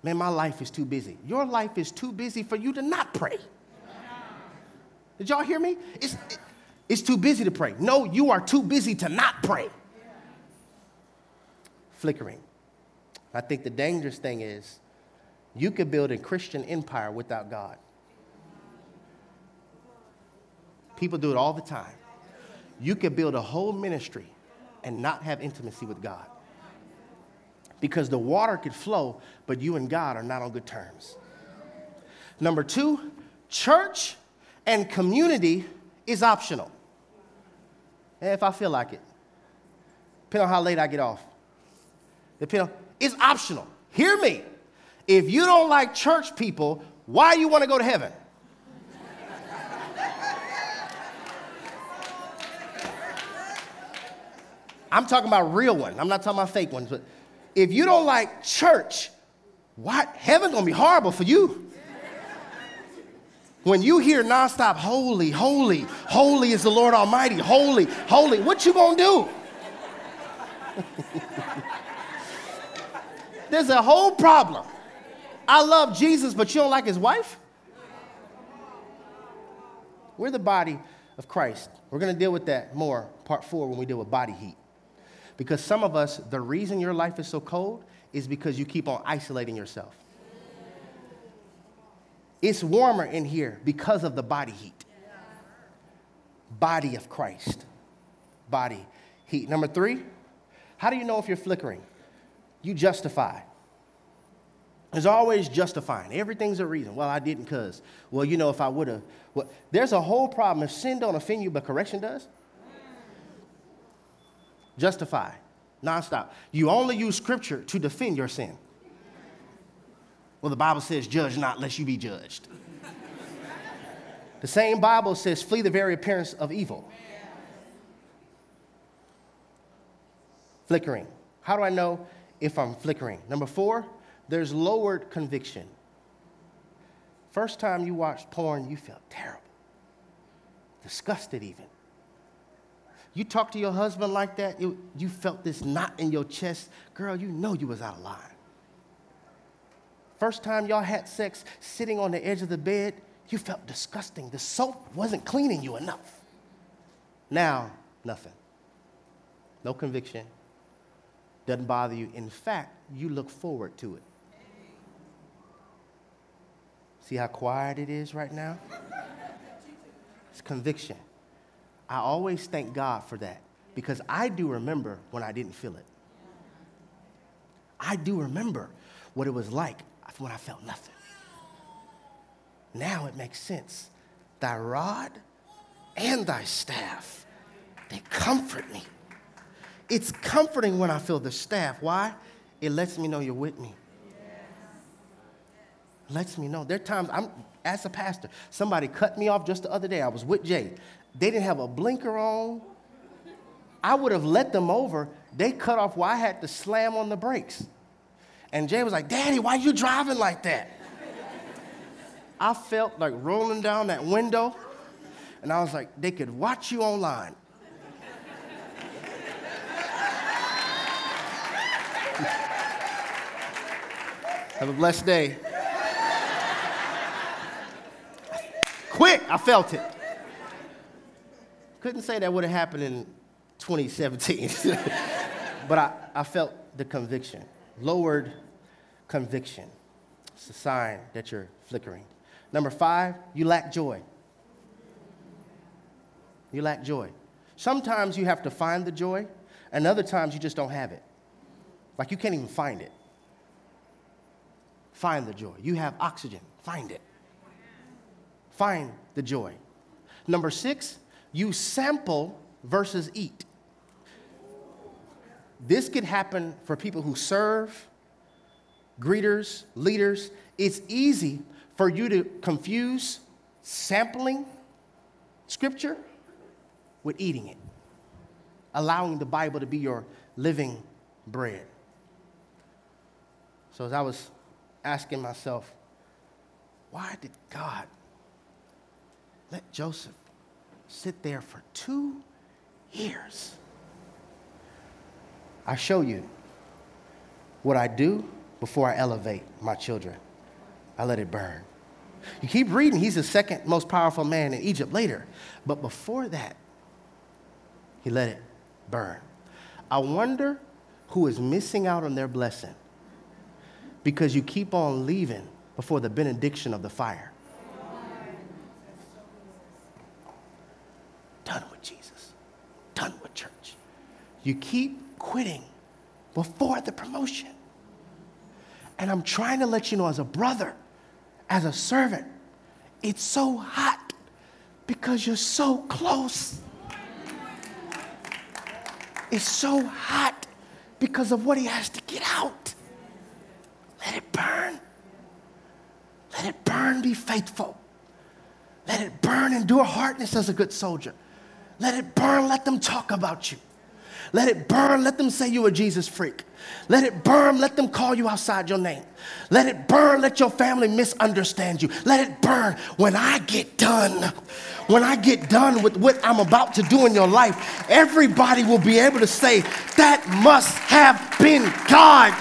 Man, my life is too busy. Your life is too busy for you to not pray. Did y'all hear me? It's, it, it's too busy to pray. No, you are too busy to not pray. Flickering. I think the dangerous thing is you could build a Christian empire without God. People do it all the time. You could build a whole ministry and not have intimacy with God. Because the water could flow, but you and God are not on good terms. Number two, church and community is optional. If I feel like it. Depending on how late I get off. Depending on, it's optional. Hear me. If you don't like church people, why do you want to go to heaven? *laughs* I'm talking about real ones. I'm not talking about fake ones. But if you don't like church, what? Heaven's gonna be horrible for you. When you hear nonstop, holy, holy, holy is the Lord Almighty, holy, holy, what you gonna do? *laughs* There's a whole problem. I love Jesus, but you don't like his wife? We're the body of Christ. We're gonna deal with that more, part four, when we deal with body heat. Because some of us, the reason your life is so cold is because you keep on isolating yourself. It's warmer in here because of the body heat. Body of Christ. Body heat. Number three, how do you know if you're flickering? You justify. There's always justifying. Everything's a reason. Well, I didn't because. Well, you know, if I would have. Well, there's a whole problem. If sin don't offend you, but correction does. Justify. Nonstop. You only use scripture to defend your sin. Well, the Bible says, judge not lest you be judged. The same Bible says, flee the very appearance of evil. Flickering. How do I know if I'm flickering? Number four, there's lowered conviction. First time you watched porn, you felt terrible, disgusted even. You talk to your husband like that, you, you felt this knot in your chest. Girl, you know you was out of line. First time y'all had sex sitting on the edge of the bed, you felt disgusting. The soap wasn't cleaning you enough. Now, nothing. No conviction. Doesn't bother you. In fact, you look forward to it. See how quiet it is right now? It's conviction. I always thank God for that because I do remember when I didn't feel it. I do remember what it was like when I felt nothing. Now it makes sense. Thy rod and thy staff, they comfort me. It's comforting when I feel the staff. Why? It lets me know you're with me lets me know. There are times I'm as a pastor, somebody cut me off just the other day. I was with Jay. They didn't have a blinker on. I would have let them over. They cut off why I had to slam on the brakes. And Jay was like, Daddy, why are you driving like that? I felt like rolling down that window, and I was like, they could watch you online. *laughs* Have a blessed day. Quick, I felt it. Couldn't say that would have happened in 2017, *laughs* but I, I felt the conviction, lowered conviction. It's a sign that you're flickering. Number five, you lack joy. You lack joy. Sometimes you have to find the joy, and other times you just don't have it. Like you can't even find it. Find the joy. You have oxygen, find it find the joy. Number six, you sample versus eat. This could happen for people who serve, greeters, leaders. It's easy for you to confuse sampling scripture with eating it, allowing the Bible to be your living bread. So, as I was asking myself, why did God let Joseph sit there for two years. I show you what I do before I elevate my children. I let it burn. You keep reading, he's the second most powerful man in Egypt later. But before that, he let it burn. I wonder who is missing out on their blessing because you keep on leaving before the benediction of the fire. Done with Jesus, done with church. You keep quitting before the promotion. And I'm trying to let you know, as a brother, as a servant, it's so hot because you're so close. It's so hot because of what he has to get out. Let it burn. Let it burn, be faithful. Let it burn, endure hardness as a good soldier. Let it burn. Let them talk about you. Let it burn. Let them say you're a Jesus freak. Let it burn. Let them call you outside your name. Let it burn. Let your family misunderstand you. Let it burn. When I get done, when I get done with what I'm about to do in your life, everybody will be able to say, that must have been God.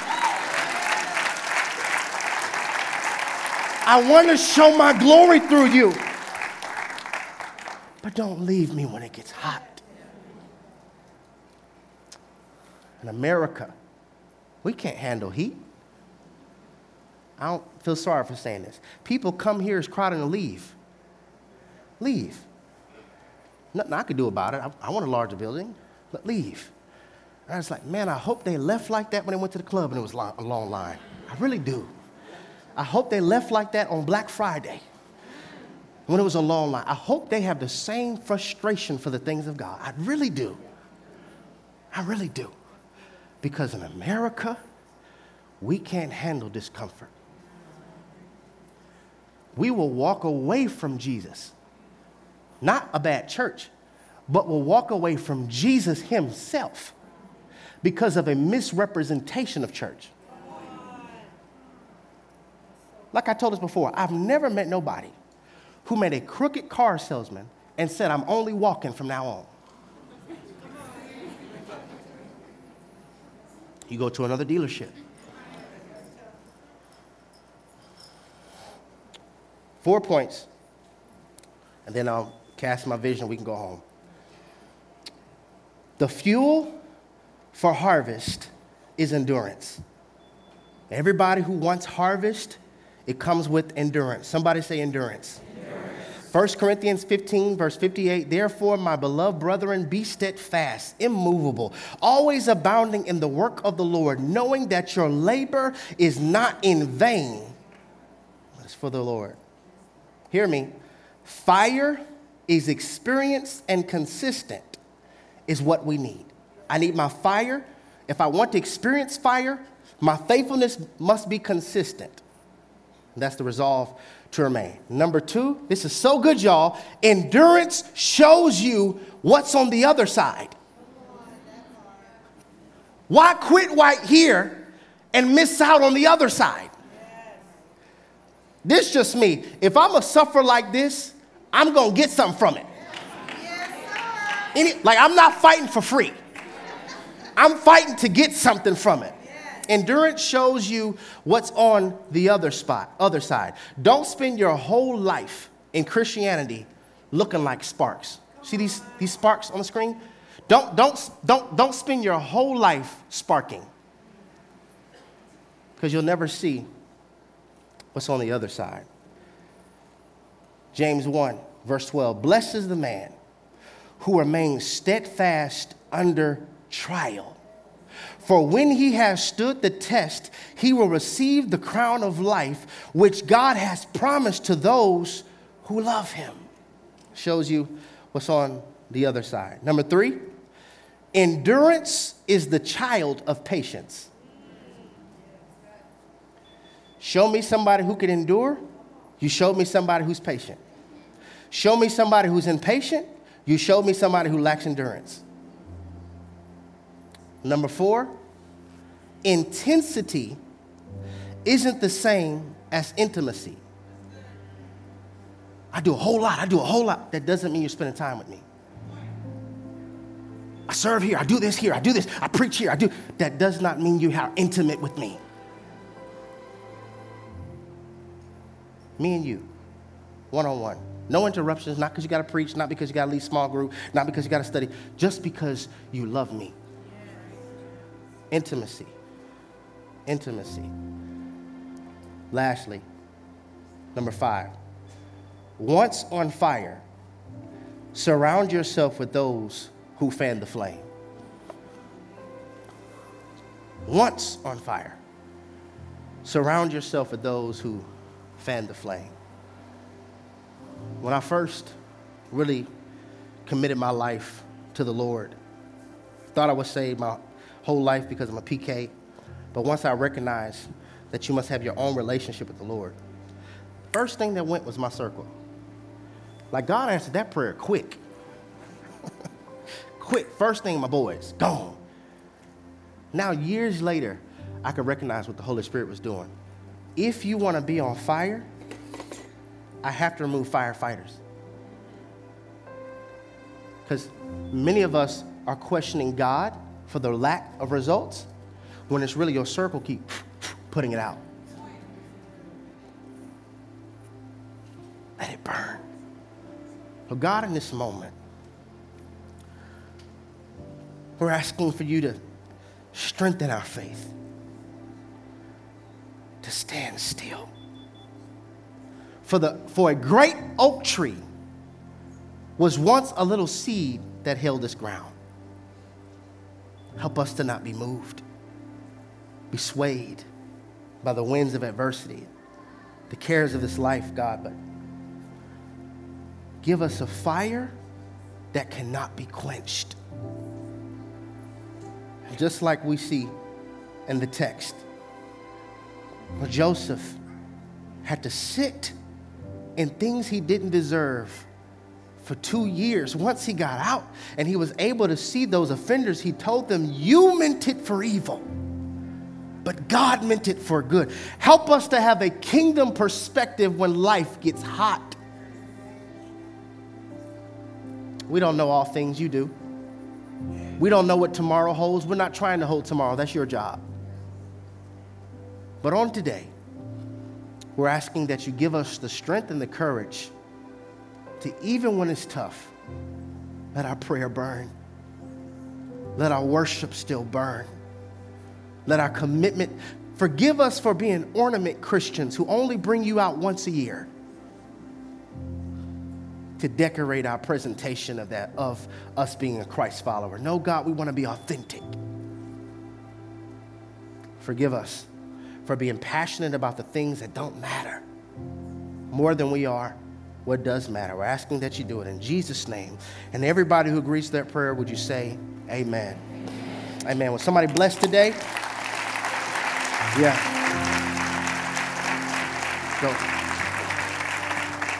I want to show my glory through you. But don't leave me when it gets hot. In America, we can't handle heat. I don't feel sorry for saying this. People come here as crowded and leave. Leave. Nothing I could do about it. I, I want a larger building, but leave. And I was like, man, I hope they left like that when they went to the club and it was a long line. I really do. I hope they left like that on Black Friday when it was a long line. I hope they have the same frustration for the things of God. I really do. I really do. Because in America, we can't handle discomfort. We will walk away from Jesus not a bad church, but will walk away from Jesus himself because of a misrepresentation of church. Like I told us before, I've never met nobody who met a crooked car salesman and said, I'm only walking from now on. You go to another dealership. Four points, and then I'll cast my vision. We can go home. The fuel for harvest is endurance. Everybody who wants harvest, it comes with endurance. Somebody say endurance. 1 Corinthians 15, verse 58 Therefore, my beloved brethren, be steadfast, immovable, always abounding in the work of the Lord, knowing that your labor is not in vain, but it's for the Lord. Hear me. Fire is experienced and consistent, is what we need. I need my fire. If I want to experience fire, my faithfulness must be consistent. That's the resolve to remain. Number two, this is so good, y'all. Endurance shows you what's on the other side. Why quit right here and miss out on the other side? This just me. If I'm gonna suffer like this, I'm gonna get something from it. Any, like I'm not fighting for free. I'm fighting to get something from it. Endurance shows you what's on the other spot, other side. Don't spend your whole life in Christianity looking like sparks. See these, these sparks on the screen? Don't, don't, don't, don't spend your whole life sparking because you'll never see what's on the other side. James 1, verse 12 Blessed is the man who remains steadfast under trial. For when he has stood the test, he will receive the crown of life which God has promised to those who love him. Shows you what's on the other side. Number three, endurance is the child of patience. Show me somebody who can endure, you showed me somebody who's patient. Show me somebody who's impatient, you showed me somebody who lacks endurance. Number four, intensity isn't the same as intimacy. I do a whole lot, I do a whole lot. That doesn't mean you're spending time with me. I serve here, I do this here, I do this, I preach here, I do. That does not mean you are intimate with me. Me and you, one on one. No interruptions, not because you got to preach, not because you got to lead small group, not because you got to study, just because you love me. Intimacy. Intimacy. Lastly, number five, once on fire, surround yourself with those who fan the flame. Once on fire, surround yourself with those who fan the flame. When I first really committed my life to the Lord, thought I was saved my whole life because I'm a PK. But once I recognized that you must have your own relationship with the Lord, first thing that went was my circle. Like God answered that prayer quick. *laughs* quick. First thing, my boys, gone. Now, years later, I could recognize what the Holy Spirit was doing. If you want to be on fire, I have to remove firefighters. Because many of us are questioning God for the lack of results when it's really your circle keep putting it out. Let it burn. So, God, in this moment, we're asking for you to strengthen our faith, to stand still. For, the, for a great oak tree was once a little seed that held this ground. Help us to not be moved, be swayed by the winds of adversity, the cares of this life, God, but give us a fire that cannot be quenched. Just like we see in the text, where Joseph had to sit in things he didn't deserve for two years. Once he got out and he was able to see those offenders, he told them, You meant it for evil, but God meant it for good. Help us to have a kingdom perspective when life gets hot. We don't know all things you do. We don't know what tomorrow holds. We're not trying to hold tomorrow. That's your job. But on today, we're asking that you give us the strength and the courage to, even when it's tough, let our prayer burn. Let our worship still burn. Let our commitment, forgive us for being ornament Christians who only bring you out once a year to decorate our presentation of that, of us being a Christ follower. No, God, we want to be authentic. Forgive us for being passionate about the things that don't matter more than we are what does matter. We're asking that you do it in Jesus' name. And everybody who agrees to that prayer, would you say, Amen? Amen. Was somebody blessed today? Yeah. So,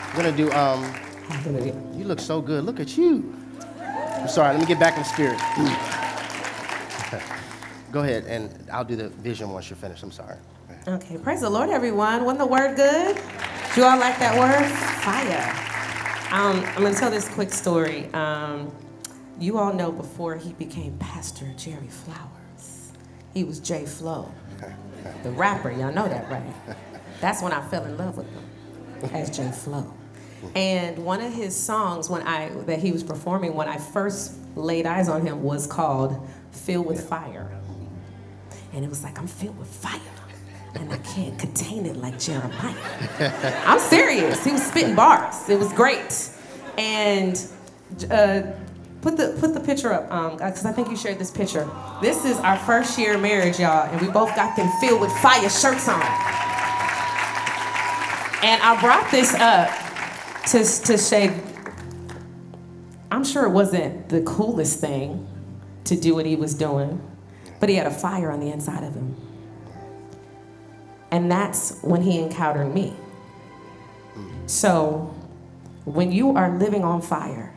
I'm going to do, um, you look so good. Look at you. I'm sorry, let me get back in the spirit. *laughs* Go ahead, and I'll do the vision once you're finished. I'm sorry. Okay, praise the Lord, everyone. Wasn't the word good? Do you all like that word? Fire. Um, I'm going to tell this quick story. Um, you all know before he became Pastor Jerry Flowers, he was J Flow, the rapper. Y'all know that, right? That's when I fell in love with him as J Flow. And one of his songs when I that he was performing when I first laid eyes on him was called "Filled with Fire," and it was like I'm filled with fire and I can't contain it like Jeremiah. I'm serious. He was spitting bars. It was great. And uh, put the put the picture up, um, because um, I think you shared this picture. This is our first year of marriage, y'all, and we both got them filled with fire shirts on. And I brought this up to to say, I'm sure it wasn't the coolest thing to do what he was doing, but he had a fire on the inside of him. And that's when he encountered me. So when you are living on fire,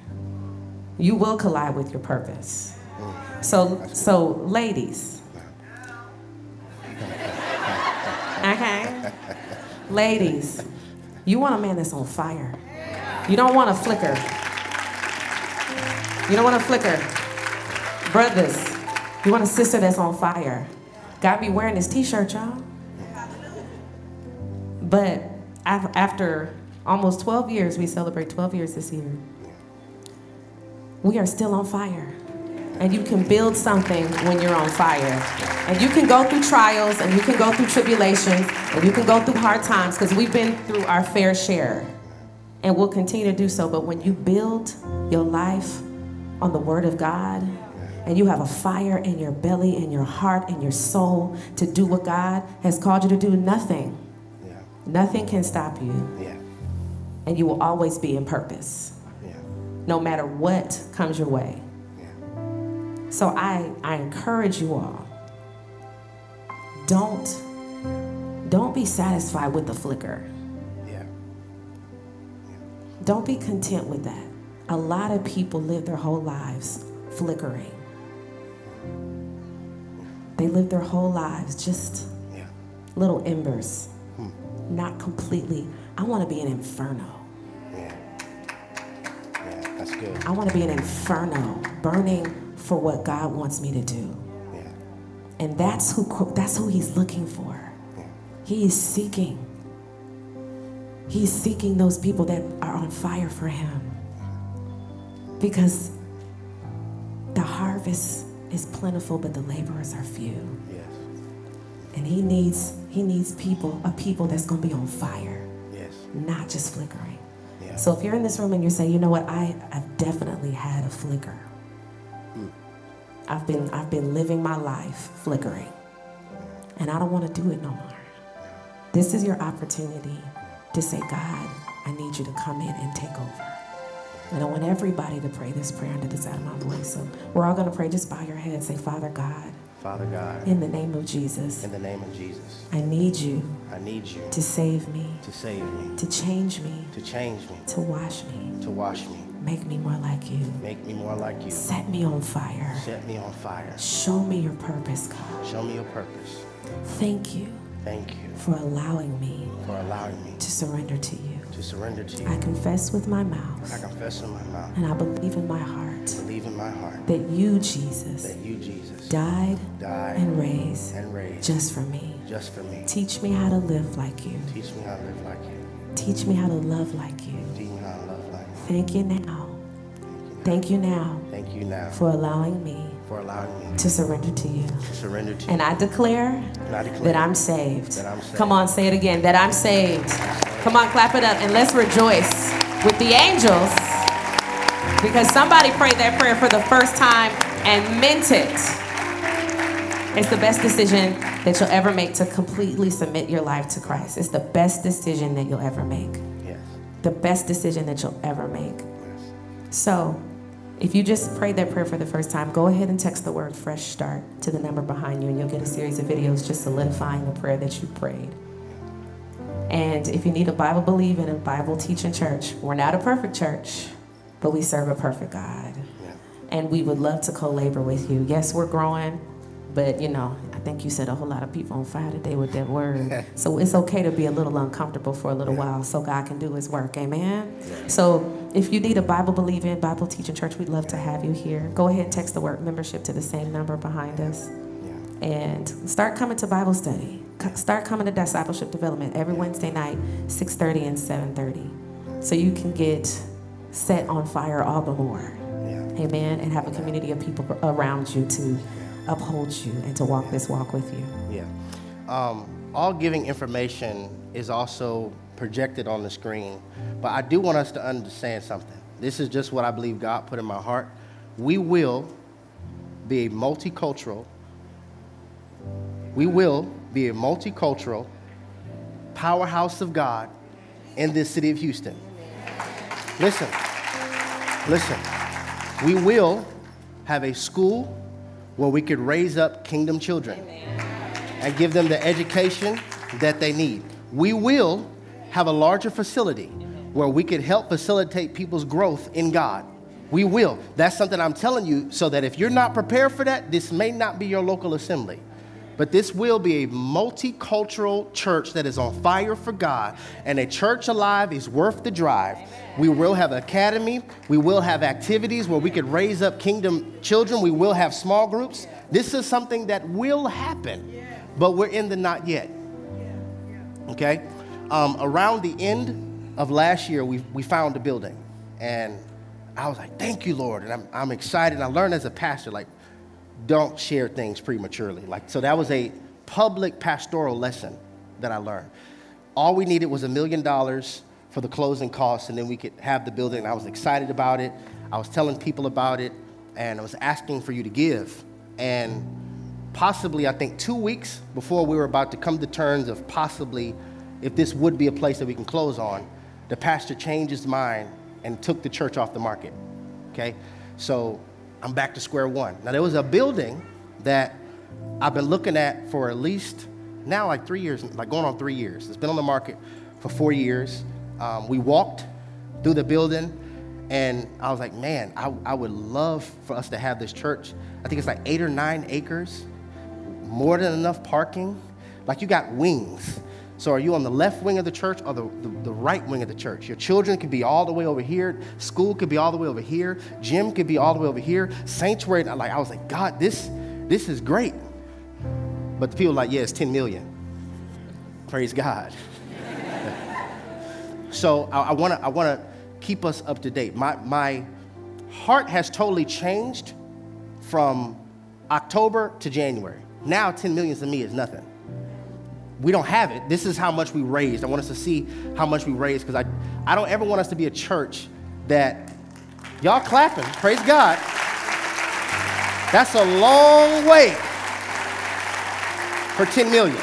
you will collide with your purpose. So, so ladies, okay, ladies, you want a man that's on fire. You don't want a flicker. You don't want a flicker. Brothers, you want a sister that's on fire. Gotta be wearing this t-shirt, y'all. But after almost 12 years, we celebrate 12 years this year. We are still on fire. And you can build something when you're on fire. And you can go through trials and you can go through tribulations and you can go through hard times because we've been through our fair share. And we'll continue to do so. But when you build your life on the Word of God, and you have a fire in your belly, in your heart, in your soul to do what God has called you to do, nothing Nothing can stop you. Yeah. And you will always be in purpose. No matter what comes your way. Yeah. So I, I encourage you all. Don't don't be satisfied with the flicker. Yeah. yeah. Don't be content with that. A lot of people live their whole lives flickering. They live their whole lives just yeah. little embers hmm. not completely. I want to be an inferno. That's good. I want to be an inferno, burning for what God wants me to do. Yeah. And that's who that's who he's looking for. Yeah. He is seeking. He's seeking those people that are on fire for him. Because the harvest is plentiful, but the laborers are few. Yes. And he needs he needs people, a people that's gonna be on fire. Yes. Not just flickering. So if you're in this room and you're saying, you know what, I, I've definitely had a flicker. Mm. I've been I've been living my life flickering. And I don't want to do it no more. This is your opportunity to say, God, I need you to come in and take over. And I want everybody to pray this prayer under the sound of my voice. So we're all going to pray. Just bow your head and say, Father God, Father God. In the name of Jesus. In the name of Jesus. I need you. I need you. To save me. To save me. To change me. To change me. To wash me. To wash me Make me more like you. Make me more like you. Set me on fire. Set me on fire. Show me your purpose, God. Show me your purpose. Thank you Thank you for allowing me for allowing me to surrender to you. To surrender to you. I confess with my I mouth confess in my mouth, and I believe in my heart believe in my heart that you, Jesus, that you, Jesus, died died and raised and raised just for me. just for me. Teach me how to live like you. Teach me how to live like you. Teach me how to love like you. Teach me how to love like you. Thank you now. Thank you now Thank you now for allowing me for allowing me to surrender to you. to surrender to you. And I declare And I declare that I'm saved. That I'm saved. Come on, say it again. That I'm saved. Come on, clap it up and let's rejoice with the angels because somebody prayed that prayer for the first time and meant it. It's the best decision that you'll ever make to completely submit your life to Christ. It's the best decision that you'll ever make. yes. The best decision that you'll ever make. yes. So, if you just prayed that prayer for the first time, go ahead and text the word fresh start to the number behind you, and you'll get a series of videos just solidifying the prayer that you prayed. And if you need a Bible believing and Bible teaching church, we're not a perfect church, but we serve a perfect God. Yeah. And we would love to co labor with you. Yes, we're growing, but you know, I think you set a whole lot of people on fire today with that word. *laughs* so it's okay to be a little uncomfortable for a little while so God can do his work. Amen. So if you need a Bible believing, Bible teaching church, we'd love to have you here. Go ahead and text the word membership to the same number behind us Yeah. and start coming to Bible study. Start coming to discipleship development every Wednesday night, 6:30 and 7:30, so you can get set on fire all the more. Yeah. Amen. And have a community of people around you to uphold you and to walk this walk with you. Yeah. Um, all giving information is also projected on the screen, but I do want us to understand something. This is just what I believe God put in my heart. We will be a multicultural, we will be a multicultural powerhouse of God in this city of Houston. Listen, listen. We will have a school where we could raise up kingdom children and give them the education that they need. We will have a larger facility where we could help facilitate people's growth in God. We will. That's something I'm telling you so that if you're not prepared for that, this may not be your local assembly. But this will be a multicultural church that is on fire for God, and a church alive is worth the drive. We will have academy, we will have activities where we could raise up kingdom children, we will have small groups. This is something that will happen, but we're in the not yet. Okay? Um, around the end of last year, we, we found a building, and I was like, thank you, Lord. And I'm, I'm excited. I learned as a pastor, like, don't share things prematurely. Like, so that was a public pastoral lesson that I learned. All we needed was a million dollars for the closing costs, and then we could have the building. And I was excited about it. I was telling people about it, and I was asking for you to give. And possibly, I think, two weeks before we were about to come to terms of possibly if this would be a place that we can close on, the pastor changed his mind and took the church off the market. Okay? So I'm back to square one. Now, there was a building that I've been looking at for at least now like three years, like going on three years. It's been on the market for four years. Um, we walked through the building, and I was like, man, I, I would love for us to have this church. I think it's like eight or nine acres, more than enough parking. Like you got wings. So are you on the left wing of the church or the, the, the, right wing of the church? Your children could be all the way over here. School could be all the way over here. Gym could be all the way over here. Sanctuary, like I was like, God, this, this is great. But the people like, yeah, it's 10 million. Praise God. *laughs* so I, I wanna, I wanna keep us up to date. My, my heart has totally changed from October to January. Now 10 million to me is nothing we don't have it. This is how much we raised. I want us to see how much we raised because I, I don't ever want us to be a church that, y'all clapping, praise God. That's a long way for 10 million.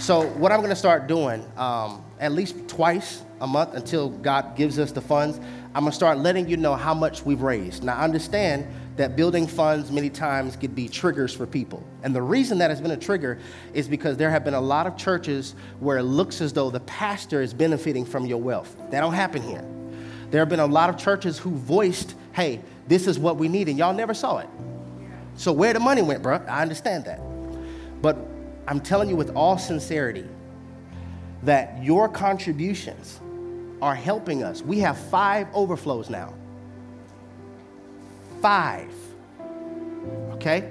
So, what I'm going to start doing, um, at least twice a month until God gives us the funds, I'm going to start letting you know how much we've raised. Now, understand that building funds many times could be triggers for people. And the reason that has been a trigger is because there have been a lot of churches where it looks as though the pastor is benefiting from your wealth. That don't happen here. There have been a lot of churches who voiced, hey, this is what we need, and y'all never saw it. So where the money went, bro, I understand that. But I'm telling you with all sincerity that your contributions are helping us. We have five overflows now. Five. Okay?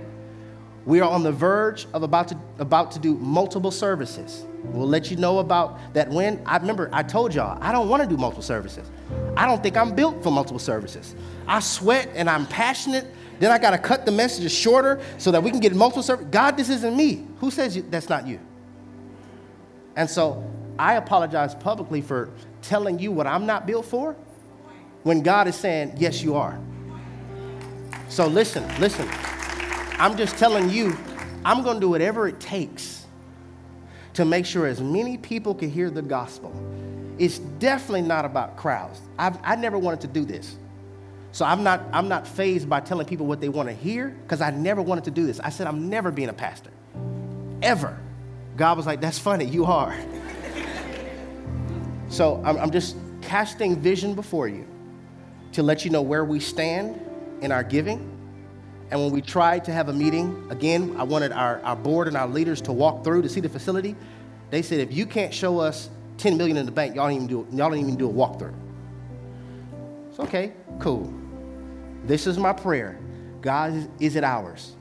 We are on the verge of about to, about to do multiple services. We'll let you know about that when. I remember I told y'all, I don't want to do multiple services. I don't think I'm built for multiple services. I sweat and I'm passionate. Then I got to cut the messages shorter so that we can get multiple services. God, this isn't me. Who says you, that's not you? And so I apologize publicly for telling you what I'm not built for when God is saying, yes, you are. So listen, listen. I'm just telling you, I'm going to do whatever it takes to make sure as many people can hear the gospel. It's definitely not about crowds. I've, I never wanted to do this. So I'm not, I'm not phased by telling people what they want to hear because I never wanted to do this. I said, I'm never being a pastor. Ever. God was like, that's funny, you are. *laughs* so I'm, I'm just casting vision before you to let you know where we stand in our giving and when we tried to have a meeting, again, I wanted our, our board and our leaders to walk through to see the facility. They said, if you can't show us 10 million in the bank, y'all don't even do, y'all don't even do a walkthrough. It's okay, cool. This is my prayer. God, is, it ours?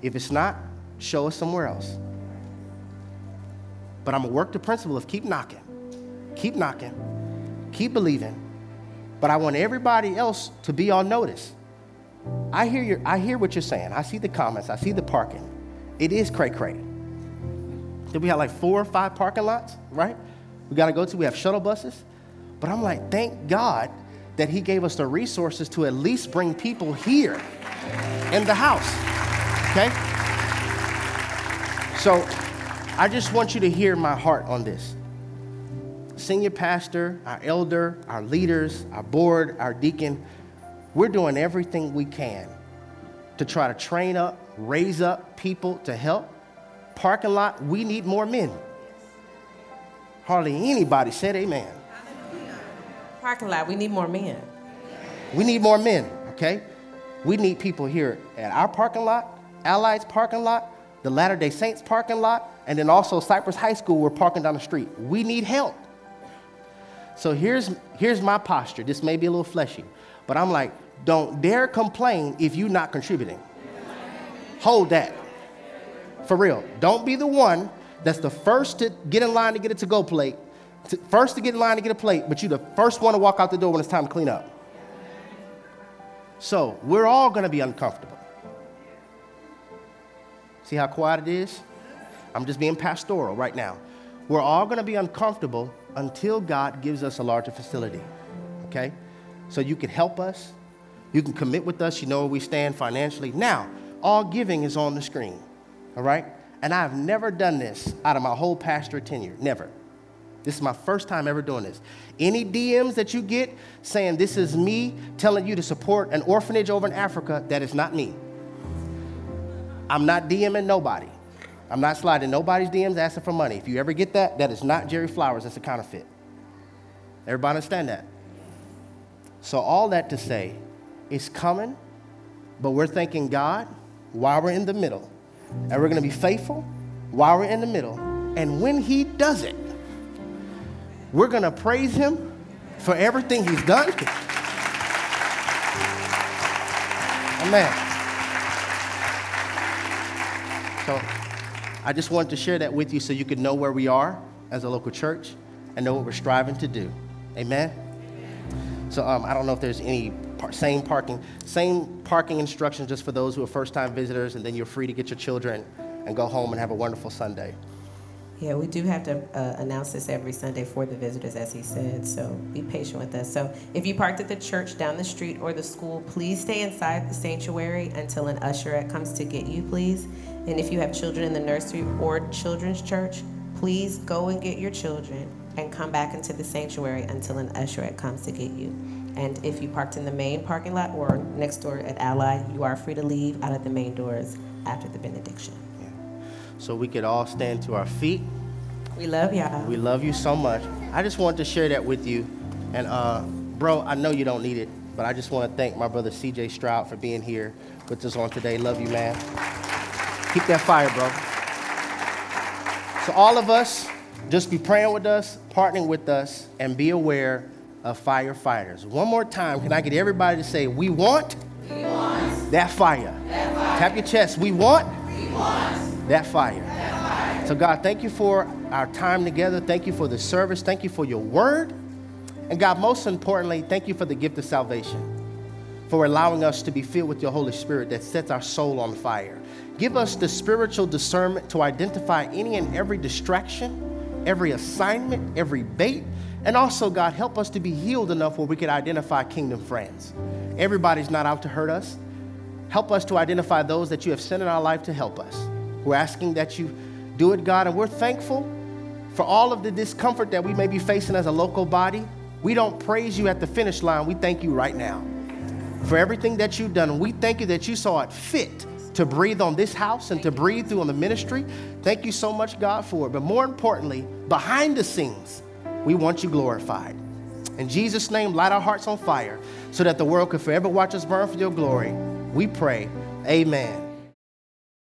If it's not, show us somewhere else. But I'm gonna work the principle of keep knocking, keep knocking, keep believing. But I want everybody else to be on notice. I hear, your, I hear what you're saying. I see the comments. I see the parking. It is cray cray. Did we have like four or five parking lots, right? We got to go to. We have shuttle buses. But I'm like, thank God that He gave us the resources to at least bring people here in the house. Okay? So I just want you to hear my heart on this. Senior pastor, our elder, our leaders, our board, our deacon, we're doing everything we can to try to train up, raise up people to help. Parking lot, we need more men. Hardly anybody said amen. Parking lot, we need more men. We need more men, okay? We need people here at our parking lot, Allied's parking lot, the Latter day Saints parking lot, and then also Cypress High School, we're parking down the street. We need help. So here's, here's my posture. This may be a little fleshy, but I'm like, don't dare complain if you're not contributing. Hold that. For real. Don't be the one that's the first to get in line to get a to go plate, to, first to get in line to get a plate, but you're the first one to walk out the door when it's time to clean up. So we're all going to be uncomfortable. See how quiet it is? I'm just being pastoral right now. We're all going to be uncomfortable until God gives us a larger facility. Okay? So you can help us, you can commit with us. You know where we stand financially. Now, all giving is on the screen, all right? And I've never done this out of my whole pastor tenure. Never. This is my first time ever doing this. Any DMs that you get saying this is me telling you to support an orphanage over in Africa, that is not me. I'm not DMing nobody. I'm not sliding nobody's DMs asking for money. If you ever get that, that is not Jerry Flowers. That's a counterfeit. Everybody understand that? So, all that to say, it's coming, but we're thanking God while we're in the middle. And we're going to be faithful while we're in the middle. And when He does it, we're going to praise Him for everything He's done. Amen. So I just wanted to share that with you so you could know where we are as a local church and know what we're striving to do. Amen. So um, I don't know if there's any par- same parking, same parking instructions just for those who are first-time visitors, and then you're free to get your children and go home and have a wonderful Sunday. Yeah, we do have to uh, announce this every Sunday for the visitors, as he said. So be patient with us. So if you parked at the church down the street or the school, please stay inside the sanctuary until an usherette comes to get you, please. And if you have children in the nursery or children's church, please go and get your children and come back into the sanctuary until an usherette comes to get you. And if you parked in the main parking lot or next door at Ally, you are free to leave out of the main doors after the benediction. Yeah. So we could all stand to our feet. We love y'all. We love you so much. I just wanted to share that with you And uh, bro, I know you don't need it, but I just want to thank my brother CJ Stroud for being here with us on today. Love you, man. Keep that fire, bro. So all of us, just be praying with us, partnering with us, and be aware of firefighters. One more time, can I get everybody to say, we want, we want that, fire. that fire. Tap your chest. We want, we want that, fire. So God, thank you for our time together. Thank you for the service. Thank you for your word. And God, most importantly, thank you for the gift of salvation, for allowing us to be filled with your Holy Spirit that sets our soul on fire. Give us the spiritual discernment to identify any and every distraction, every assignment, every bait, and also, God, help us to be healed enough where we can identify kingdom friends. Everybody's not out to hurt us. Help us to identify those that you have sent in our life to help us. We're asking that you do it, God, and we're thankful for all of the discomfort that we may be facing as a local body. We don't praise you at the finish line, we thank you right now for everything that you've done. And we thank you that you saw it fit to breathe on this house and to breathe through on the ministry. Thank you so much, God, for it. But more importantly, behind the scenes, we want you glorified. In Jesus' name, light our hearts on fire so that the world can forever watch us burn for your glory. We pray. Amen.